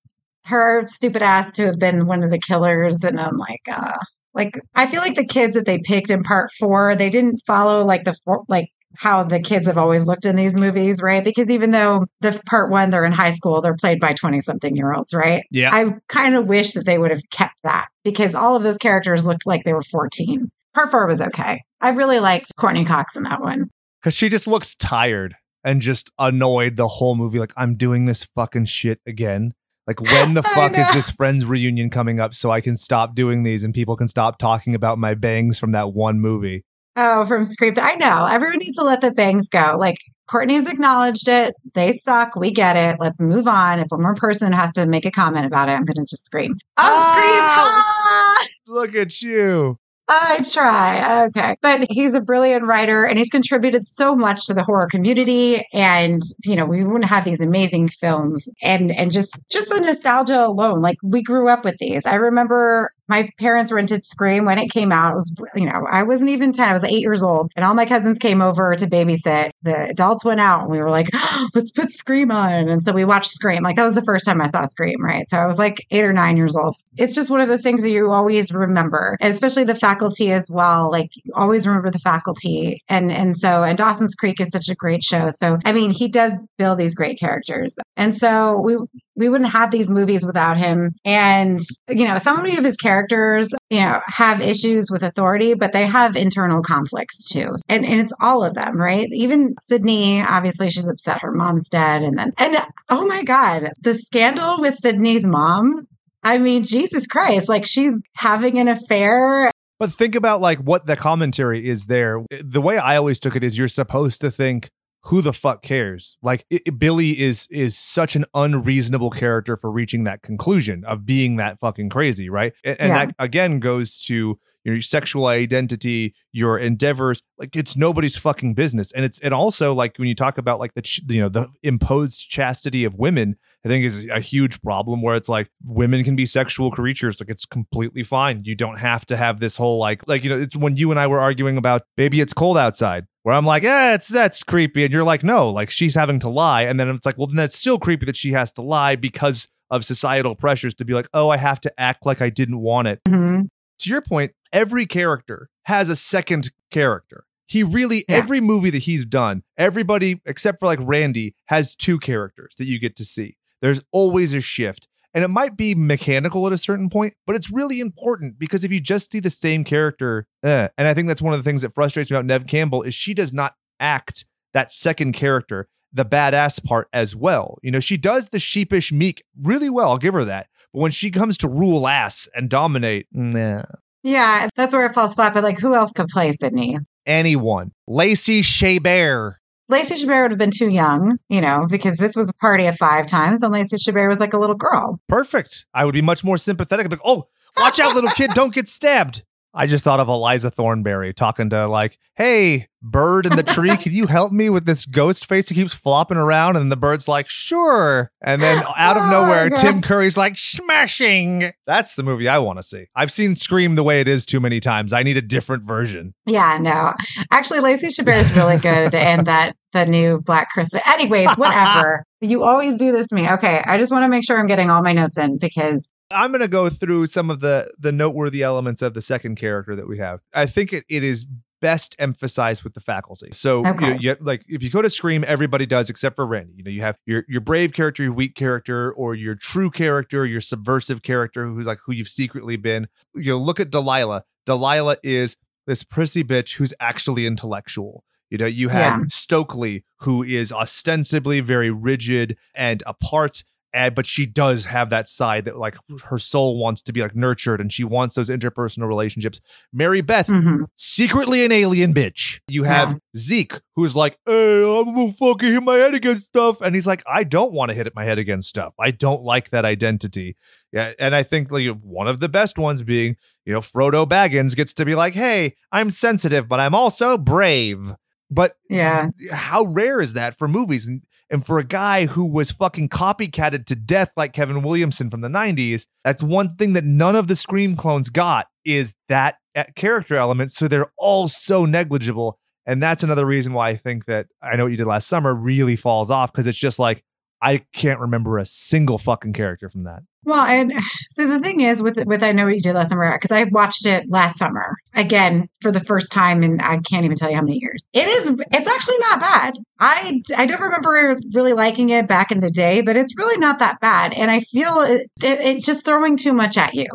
her stupid ass to have been one of the killers, and I'm like, uh, like I feel like the kids that they picked in part four, they didn't follow like the four, like how the kids have always looked in these movies, right? Because even though the part one they're in high school, they're played by twenty something year olds, right? Yeah. I kind of wish that they would have kept that because all of those characters looked like they were 14. Part four was okay. I really liked Courteney Cox in that one. Because she just looks tired and just annoyed the whole movie. Like, I'm doing this fucking shit again. Like, when the *laughs* fuck is this Friends reunion coming up so I can stop doing these and people can stop talking about my bangs from that one movie? Oh, from Scream. I know. Everyone needs to let the bangs go. Like, Courteney's acknowledged it. They suck. We get it. Let's move on. If one more person has to make a comment about it, I'm going to just scream. Oh, scream. Ah! Look at you. I try. Okay. But he's a brilliant writer and he's contributed so much to the horror community. And, you know, we wouldn't have these amazing films and, and just, just the nostalgia alone. Like we grew up with these. I remember my parents rented Scream when it came out. It was, you know, I wasn't even 10. I was eight years old and all my cousins came over to babysit. The adults went out and we were like, *gasps* let's put Scream on. And so we watched Scream. Like that was the first time I saw Scream, right? So I was like eight or nine years old. It's just one of those things that you always remember, and especially the faculty as well. Like always remember the faculty. And, and so, and Dawson's Creek is such a great show. So, I mean, he does build these great characters. And so we, we wouldn't have these movies without him. And, you know, so many of his characters, you know, have issues with authority, but they have internal conflicts too. And, and it's all of them, right? Even Sydney, obviously she's upset her mom's dead. And then, and oh my God, the scandal with Sydney's mom. I mean, Jesus Christ, like she's having an affair but think about like what the commentary is there. The way I always took it is you're supposed to think who the fuck cares? Like it, Billy is is such an unreasonable character for reaching that conclusion of being that fucking crazy, right? And, and yeah. that again goes to your sexual identity, your endeavors. Like it's nobody's fucking business. And it's and also like when you talk about like the ch- you know the imposed chastity of women, I think is a huge problem where it's like women can be sexual creatures. Like it's completely fine. You don't have to have this whole like like you know it's when you and I were arguing about baby it's cold outside where I'm like, yeah, it's that's creepy, and you're like, no, like she's having to lie, and then it's like, well, then that's still creepy that she has to lie because of societal pressures to be like, oh, I have to act like I didn't want it. Mm-hmm. To your point, every character has a second character. He really yeah. every movie that he's done, everybody except for like Randy has two characters that you get to see. There's always a shift. And it might be mechanical at a certain point, but it's really important because if you just see the same character, eh, and I think that's one of the things that frustrates me about Neve Campbell is she does not act that second character, the badass part as well. You know, she does the sheepish meek really well. I'll give her that. But when she comes to rule ass and dominate, nah. Yeah, that's where it falls flat. But like, who else could play Sydney? Anyone. Lacey Chabert. Lacey Chabert would have been too young, you know, because this was a party of five times and Lacey Chabert was like a little girl. Perfect. I would be much more sympathetic. Like, oh, watch out, little kid, don't get stabbed. I just thought of Eliza Thornberry talking to like, "Hey, bird in the tree, can you help me with this ghost face who keeps flopping around?" And the bird's like, "Sure." And then *gasps* out of oh nowhere, Tim Curry's like, "Smashing." That's the movie I want to see. I've seen Scream the way it is too many times. I need a different version. Yeah, no. Actually, Lacey Chabert is really good, and *laughs* that the new Black Christmas. Anyways, whatever. *laughs* you always do this to me. Okay, I just want to make sure I'm getting all my notes in because I'm going to go through some of the the noteworthy elements of the second character that we have. I think it, it is best emphasized with the faculty. So okay. you, you like if you go to Scream, everybody does except for Randy. You know, you have your your brave character, your weak character, or your true character, your subversive character, who's like who you've secretly been. You know, look at Delilah. Delilah is this prissy bitch who's actually intellectual. You know, you have yeah. Stokely, who is ostensibly very rigid and apart and, but she does have that side that like her soul wants to be like nurtured and she wants those interpersonal relationships. Mary Beth, mm-hmm. secretly an alien bitch. You have yeah. Zeke, who's like, hey, I'm gonna fucking hit my head against stuff. And he's like, I don't want to hit my head against stuff. I don't like that identity. Yeah. And I think like one of the best ones being, you know, Frodo Baggins gets to be like, hey, I'm sensitive, but I'm also brave. But yeah, how rare is that for movies? And and for a guy who was fucking copycatted to death like Kevin Williamson from the 90s, that's one thing that none of the Scream clones got is that character element. So they're all so negligible. And that's another reason why I think that I know what you did last summer really falls off because it's just like, I can't remember a single fucking character from that. Well, and *laughs* so the thing is with with I know what you did last summer because I watched it last summer again for the first time and I can't even tell you how many years. It is it's actually not bad. I I don't remember really liking it back in the day, but it's really not that bad. And I feel it, it, it's just throwing too much at you.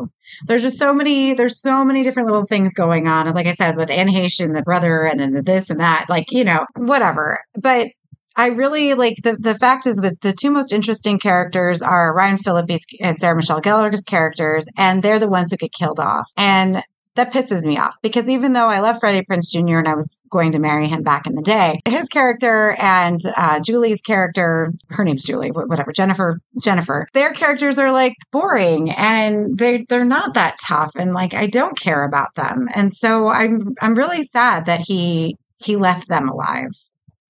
There's just so many there's so many different little things going on. And like I said, with Anne Heche, the brother, and then the this and that, like you know whatever. But I really like the the fact is that the two most interesting characters are Ryan Phillippe's and Sarah Michelle Gellar's characters, and they're the ones who get killed off. And that pisses me off because even though I love Freddie Prinze Jr. and I was going to marry him back in the day, his character and uh, Julie's character, her name's Julie, whatever, Jennifer, Jennifer, their characters are like boring and they they're not that tough and like I don't care about them. And so I'm I'm really sad that he he left them alive.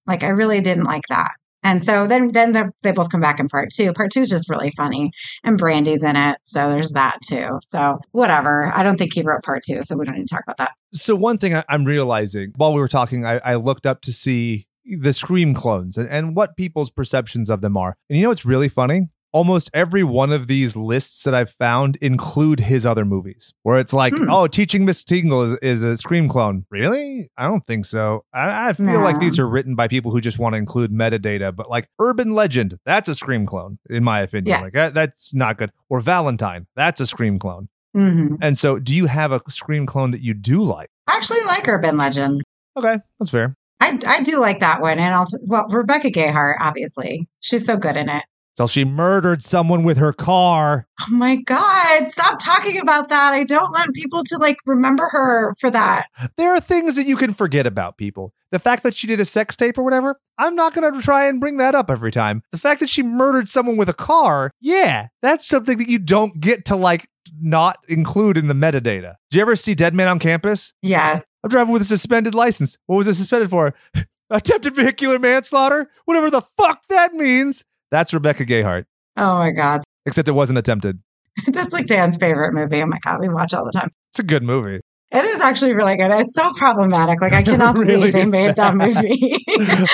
Like I really didn't like that. And so then then they both come back in part two. Part two is just really funny, and Brandy's in it, so there's that too. So whatever. I don't think he wrote part two, so we don't need to talk about that. So one thing I, am realizing while we were talking, I, I looked up to see the Scream clones and, and what people's perceptions of them are. And you know what's really funny? Almost every one of these lists that I've found include his other movies, where it's like, Hmm. oh, Teaching Miss Tingle is, is a Scream clone. Really? I don't think so. I, I feel like these are written by people who just want to include metadata, but like Urban Legend, that's a Scream clone, in my opinion. Yeah. Like that, that's not good. Or Valentine, that's a Scream clone. hmm And so, do you have a Scream clone that you do like? I actually like Urban Legend. Okay, that's fair. I, I do like that one. And also, well, Rebecca Gayheart, obviously. She's so good in it. So she murdered someone with her car. Oh my God. Stop talking about that. I don't want people to like remember her for that. There are things that you can forget about people. The fact that she did a sex tape or whatever, I'm not going to try and bring that up every time. The fact that she murdered someone with a car, yeah, that's something that you don't get to like not include in the metadata. Did you ever see Dead Man on Campus? Yes. I'm driving with a suspended license. What was it suspended for? *laughs* Attempted vehicular manslaughter? Whatever the fuck that means. That's Rebecca Gayheart. Oh my God. Except it wasn't attempted. *laughs* That's like Dan's favorite movie. Oh my God. We watch all the time. It's a good movie. It is actually really good. It's so problematic. Like, I *laughs* cannot really believe they made bad. that movie. *laughs*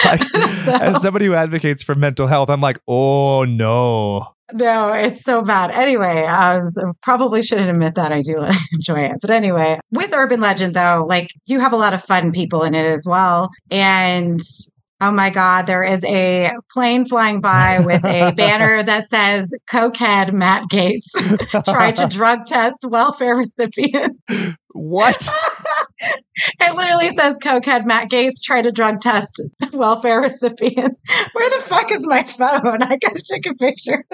Like, So- as somebody who advocates for mental health, I'm like, oh no. No, it's so bad. Anyway, I was, probably shouldn't admit that I do enjoy it. But anyway, with Urban Legend, though, like you have a lot of fun people in it as well. And oh my God, there is a plane flying by with a *laughs* banner that says Cokehead Matt Gaetz *laughs* tried to drug test welfare recipients. what? *laughs* It literally says Cokehead Matt Gaetz tried to drug test welfare recipients. Where the fuck is my phone? I gotta take a picture.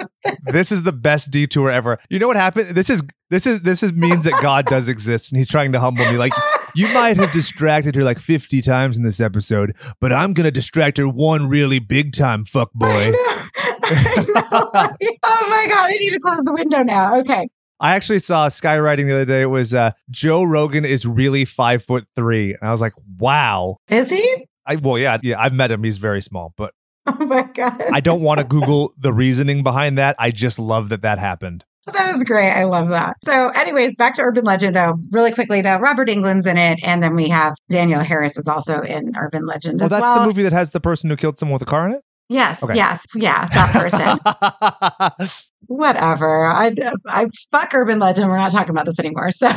this is the best detour ever. You know what happened? This is this is this is means that God does exist and he's trying to humble me. Like you might have distracted her like 50 times in this episode, but I'm gonna distract her one really big time fuck boy. know. I know. *laughs* oh my god, I need to close the window now. Okay. I actually saw skywriting the other day. It was uh Joe Rogan is really five foot three. And I was like, wow. Is he? I well, yeah, yeah, I've met him. He's very small, but Oh my god. I don't want to *laughs* Google the reasoning behind that. I just love that that happened. That is great. I love that. So, anyways, back to Urban Legend though. Really quickly though, Robert Englund's in it, and then we have Danielle Harris is also in Urban Legend as that's well. the movie that has the person who killed someone with a car in it? Yes, Okay. yes, yeah, that person. *laughs* Whatever. I, I fuck urban legend. We're not talking about this anymore. So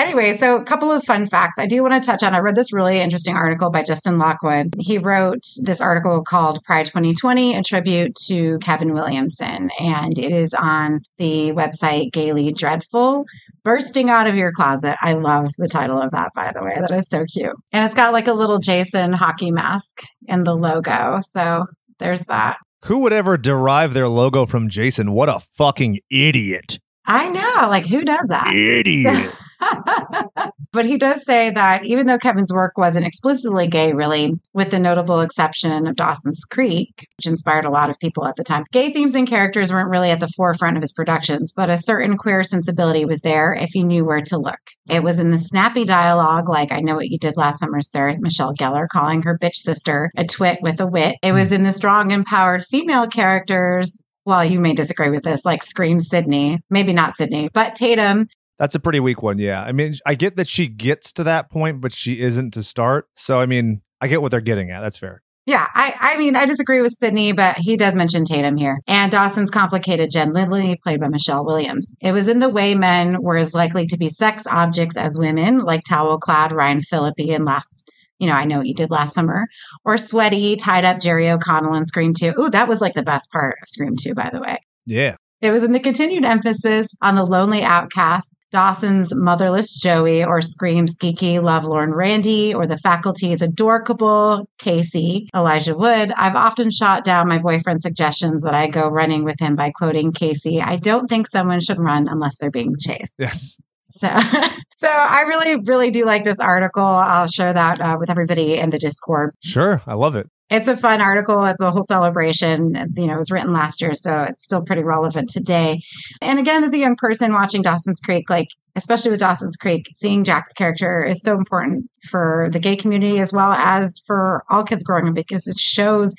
anyway, so a couple of fun facts I do want to touch on. I read this really interesting article by Justin Lockwood. He wrote this article called Pride 2020, a tribute to Kevin Williamson. And it is on the website Gayly Dreadful. Bursting out of your closet. I love the title of that, by the way. That is so cute. And it's got like a little Jason hockey mask in the logo. So there's that. Who would ever derive their logo from Jason? What a fucking idiot. I know. Like, who does that? Idiot. *laughs* *laughs* but he does say that even though Kevin's work wasn't explicitly gay, really, with the notable exception of Dawson's Creek, which inspired a lot of people at the time, gay themes and characters weren't really at the forefront of his productions, but a certain queer sensibility was there if you knew where to look. It was in the snappy dialogue, like I Know What You Did Last Summer, Sarah Michelle Gellar calling her bitch sister a twit with a wit. It was in the strong, empowered female characters. Well, you may disagree with this, like Scream Sydney, maybe not Sydney, but Tatum That's a pretty weak one. Yeah. I mean, I get that she gets to that point, but she isn't to start. So, I mean, I get what they're getting at. That's fair. Yeah, I, I mean, I disagree with Sydney, but he does mention Tatum here. And Dawson's complicated Jen Lindley, played by Michelle Williams. It was in the way men were as likely to be sex objects as women, like towel clad Ryan Phillippe in last, you know, I know what you did last summer, or sweaty, tied up Jerry O'Connell in Scream 2. Ooh, that was like the best part of Scream 2, by the way. Yeah. It was in the continued emphasis on the lonely outcast, Dawson's motherless Joey, or Scream's geeky, lovelorn Randy, or the faculty's adorable Casey, Elijah Wood. I've often shot down my boyfriend's suggestions that I go running with him by quoting Casey. I don't think someone should run unless they're being chased. Yes. So, *laughs* so I really, really do like this article. I'll share that uh, with everybody in the Discord. Sure. I love it. It's a fun article. It's a whole celebration. You know, it was written last year, so it's still pretty relevant today. And again, as a young person watching Dawson's Creek, like especially with Dawson's Creek, seeing Jack's character is so important for the gay community as well as for all kids growing up because it shows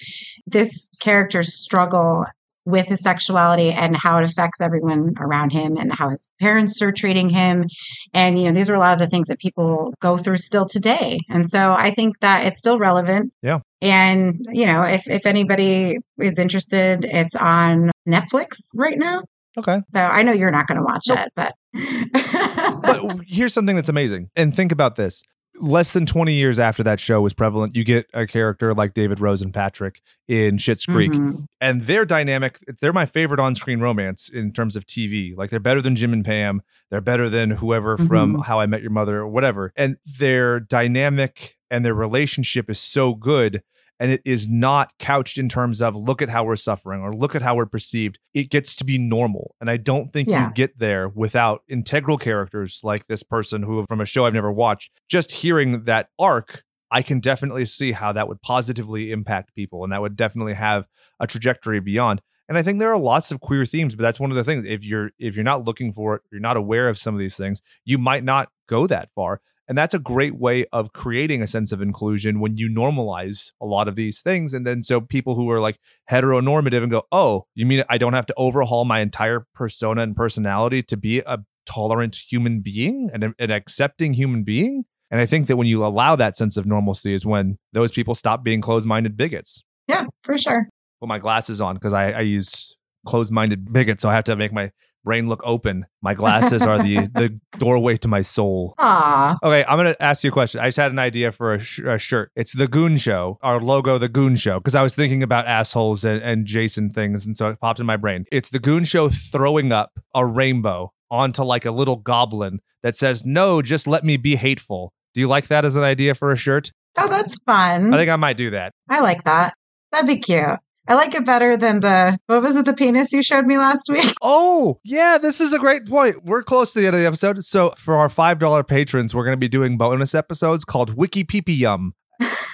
this character's struggle with his sexuality and how it affects everyone around him and how his parents are treating him. And, you know, these are a lot of the things that people go through still today. And so I think that it's still relevant. Yeah. And, you know, if, if anybody is interested, it's on Netflix right now. Okay. So I know you're not going to watch Nope. it, but. *laughs* But here's something that's amazing. And think about this. Less than 20 years after that show was prevalent, you get a character like David Rose and Patrick in Schitt's Creek. Mhm. and their dynamic they're my favorite on-screen romance in terms of tv like they're better than jim and pam they're better than whoever from Mhm. how i met your mother or whatever and their dynamic and their relationship is so good and it is not couched in terms of look at how we're suffering or look at how we're perceived it gets to be normal and i don't think Yeah. you get there without integral characters like this person who from a show i've never watched just hearing that arc I can definitely see how that would positively impact people and that would definitely have a trajectory beyond. And I think there are lots of queer themes, but that's one of the things. If you're if you're not looking for it, you're not aware of some of these things, you might not go that far. And that's a great way of creating a sense of inclusion when you normalize a lot of these things. And then so people who are like heteronormative and go, oh, you mean I don't have to overhaul my entire persona and personality to be a tolerant human being and an accepting human being? And I think that when you allow that sense of normalcy is when those people stop being closed minded bigots Yeah, for sure. put my glasses on because I, I use closed-minded bigots, so I have to make my brain look open. My glasses are the *laughs* the doorway to my soul. Aw. Okay, I'm gonna ask you a question. I just had an idea for a, sh- a shirt. It's the Goon Show, our logo, the Goon Show, because I was thinking about assholes and, and Jason things, and so it popped in my brain. It's the Goon Show throwing up a rainbow onto like a little goblin that says, "No, just let me be hateful." Do you like that as an idea for a shirt? Oh, that's fun. I think I might do that. I like that. That'd be cute. I like it better than the what was it, the penis you showed me last week? *laughs* Oh, yeah, this is a great point. We're close to the end of the episode. So, for our $5 patrons, we're going to be doing bonus episodes called Wiki Peepee Yum,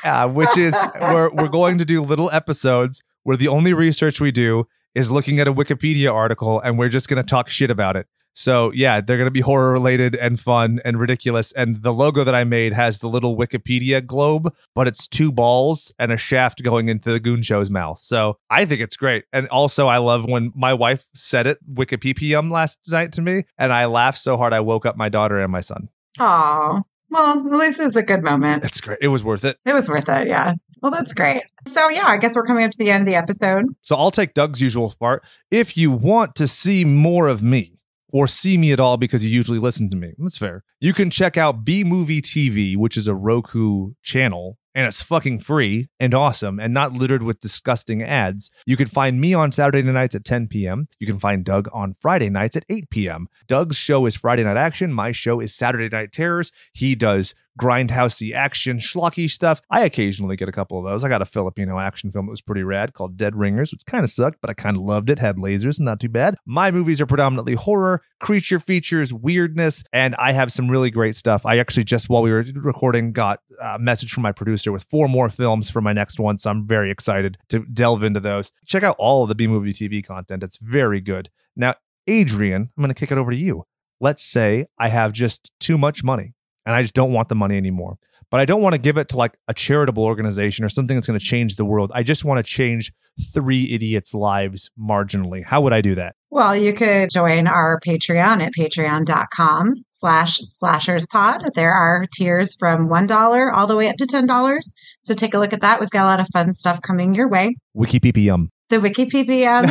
uh, which is *laughs* where we're going to do little episodes where the only research we do is looking at a Wikipedia article and we're just going to talk shit about it. So, yeah, they're going to be horror related and fun and ridiculous. And the logo that I made has the little Wikipedia globe, but it's two balls and a shaft going into the Goon Show's mouth. So, I think it's great. And also, I love when my wife said it, Wikipedia last night to me, and I laughed so hard I woke up my daughter and my son. Aw. Well, at least it was a good moment. It's great. It was worth it. It was worth it, yeah. Well, that's great. So, yeah, I guess we're coming up to the end of the episode. So I'll take Doug's usual part. If you want to see more of me or see me at all because you usually listen to me, that's fair. You can check out B Movie TV, which is a Roku channel. And it's fucking free and awesome and not littered with disgusting ads. You can find me on Saturday nights at 10 p.m. You can find Doug on Friday nights at 8 p.m. Doug's show is Friday Night Action. My show is Saturday Night Terrors. He does grindhousey action, schlocky stuff. I occasionally get a couple of those. I got a Filipino action film that was pretty rad called Dead Ringers, which kind of sucked, but I kind of loved it. Had lasers, not too bad. My movies are predominantly horror, creature features, weirdness, and I have some really great stuff. I actually just while we were recording got a message from my producer with four more films for my next one, so I'm very excited to delve into those. Check out all of the B Movie TV content. It's very good. Now, Adrian, I'm going to kick it over to you. Let's say I have just too much money and I just don't want the money anymore. But I don't want to give it to like a charitable organization or something that's going to change the world. I just want to change three idiots' lives marginally. How would I do that? Well, you could join our Patreon at patreon.com slash slasherspod. There are tiers from $1 all the way up to $10. So take a look at that. We've got a lot of fun stuff coming your way. Wiki PPM. The Wiki PPM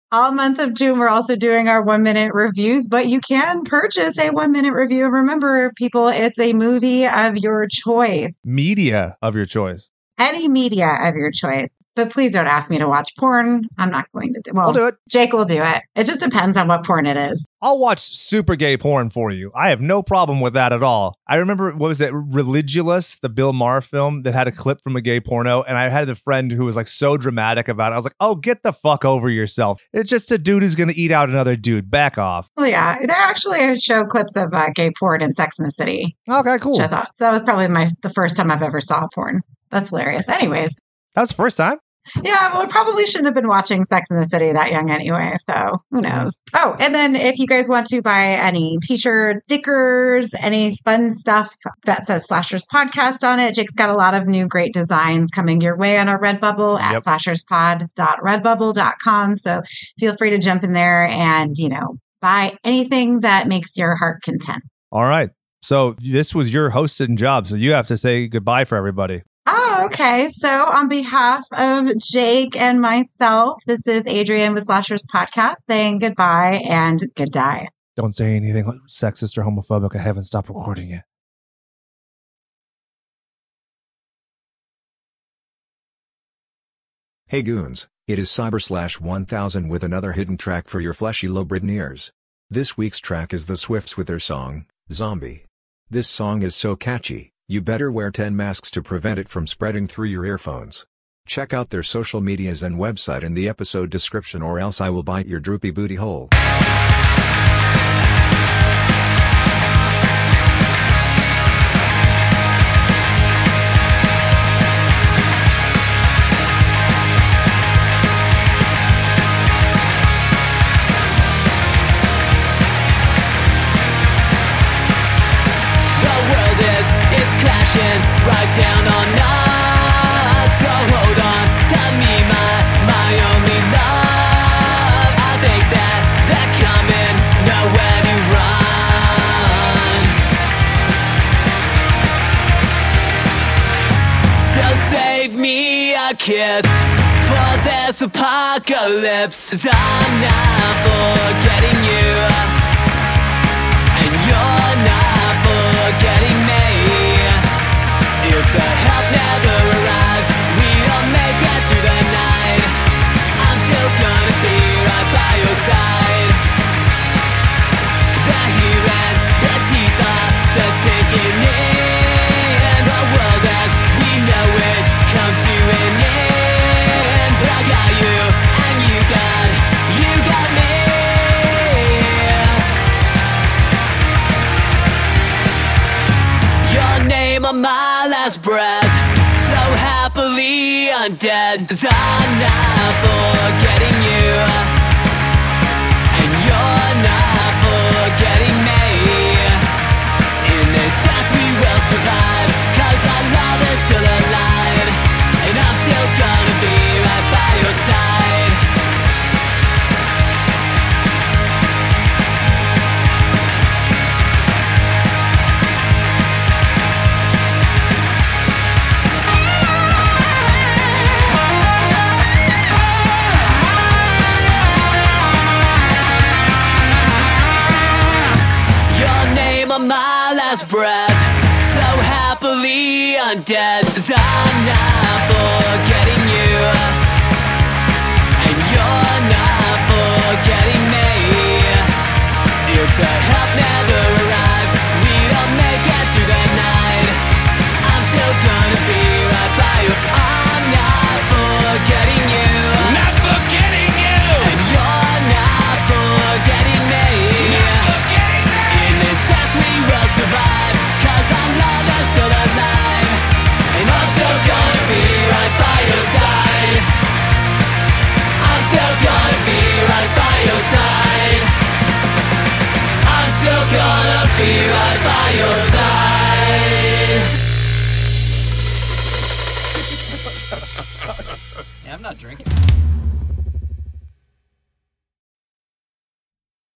*laughs* all month of June, we're also doing our one minute reviews, but you can purchase a one minute review. Remember, people, it's a movie of your choice, Media of your choice. Any media of your choice. But please don't ask me to watch porn. I'm not going to do well. I'll do it. Jake will do it. It just depends on what porn it is. I'll watch super gay porn for you. I have no problem with that at all. I remember, what was it, Religulous, the Bill Maher film that had a clip from a gay porno. And I had a friend who was like so dramatic about it. I was like, oh, get the fuck over yourself. It's just a dude who's going to eat out another dude. Back off. Well, yeah, they actually show clips of uh, gay porn in Sex in the City, Okay, cool. I thought so that was probably my the first time I've ever saw porn. That's hilarious. Anyways, That was the first time. Yeah, well, we probably shouldn't have been watching Sex in the City that young anyway. So who mm-hmm. knows? Oh, and then if you guys want to buy any t shirts, stickers, any fun stuff that says Slashers Podcast on it, Jake's got a lot of new great designs coming your way on our Redbubble at Yep. slasherspod.redbubble.com. So feel free to jump in there and, you know, buy anything that makes your heart content. All right. So this was your hosting job. So you have to say goodbye for everybody. Oh, okay. So, on behalf of Jake and myself, this is Adrian with Slashers Podcast saying goodbye and good day. Don't say anything sexist or homophobic. I haven't stopped recording it. Hey goons, it is Cyber Slash 1000 with another hidden track for your fleshy low Britain ears. This week's track is the Swifts with their song, Zombie. This song is so catchy, you better wear 10 masks to prevent it from spreading through your earphones. Check out their social medias and website in the episode description or else I will bite your droopy booty hole. This apocalypse. 'Cause I'm not forgetting you. And you're not forgetting me If the help never undead Cause I'm not forgetting you. And you're not forgetting me. In this death we will survive undead Cause I'm not forgetting you And you're not forgetting me If the help never by your side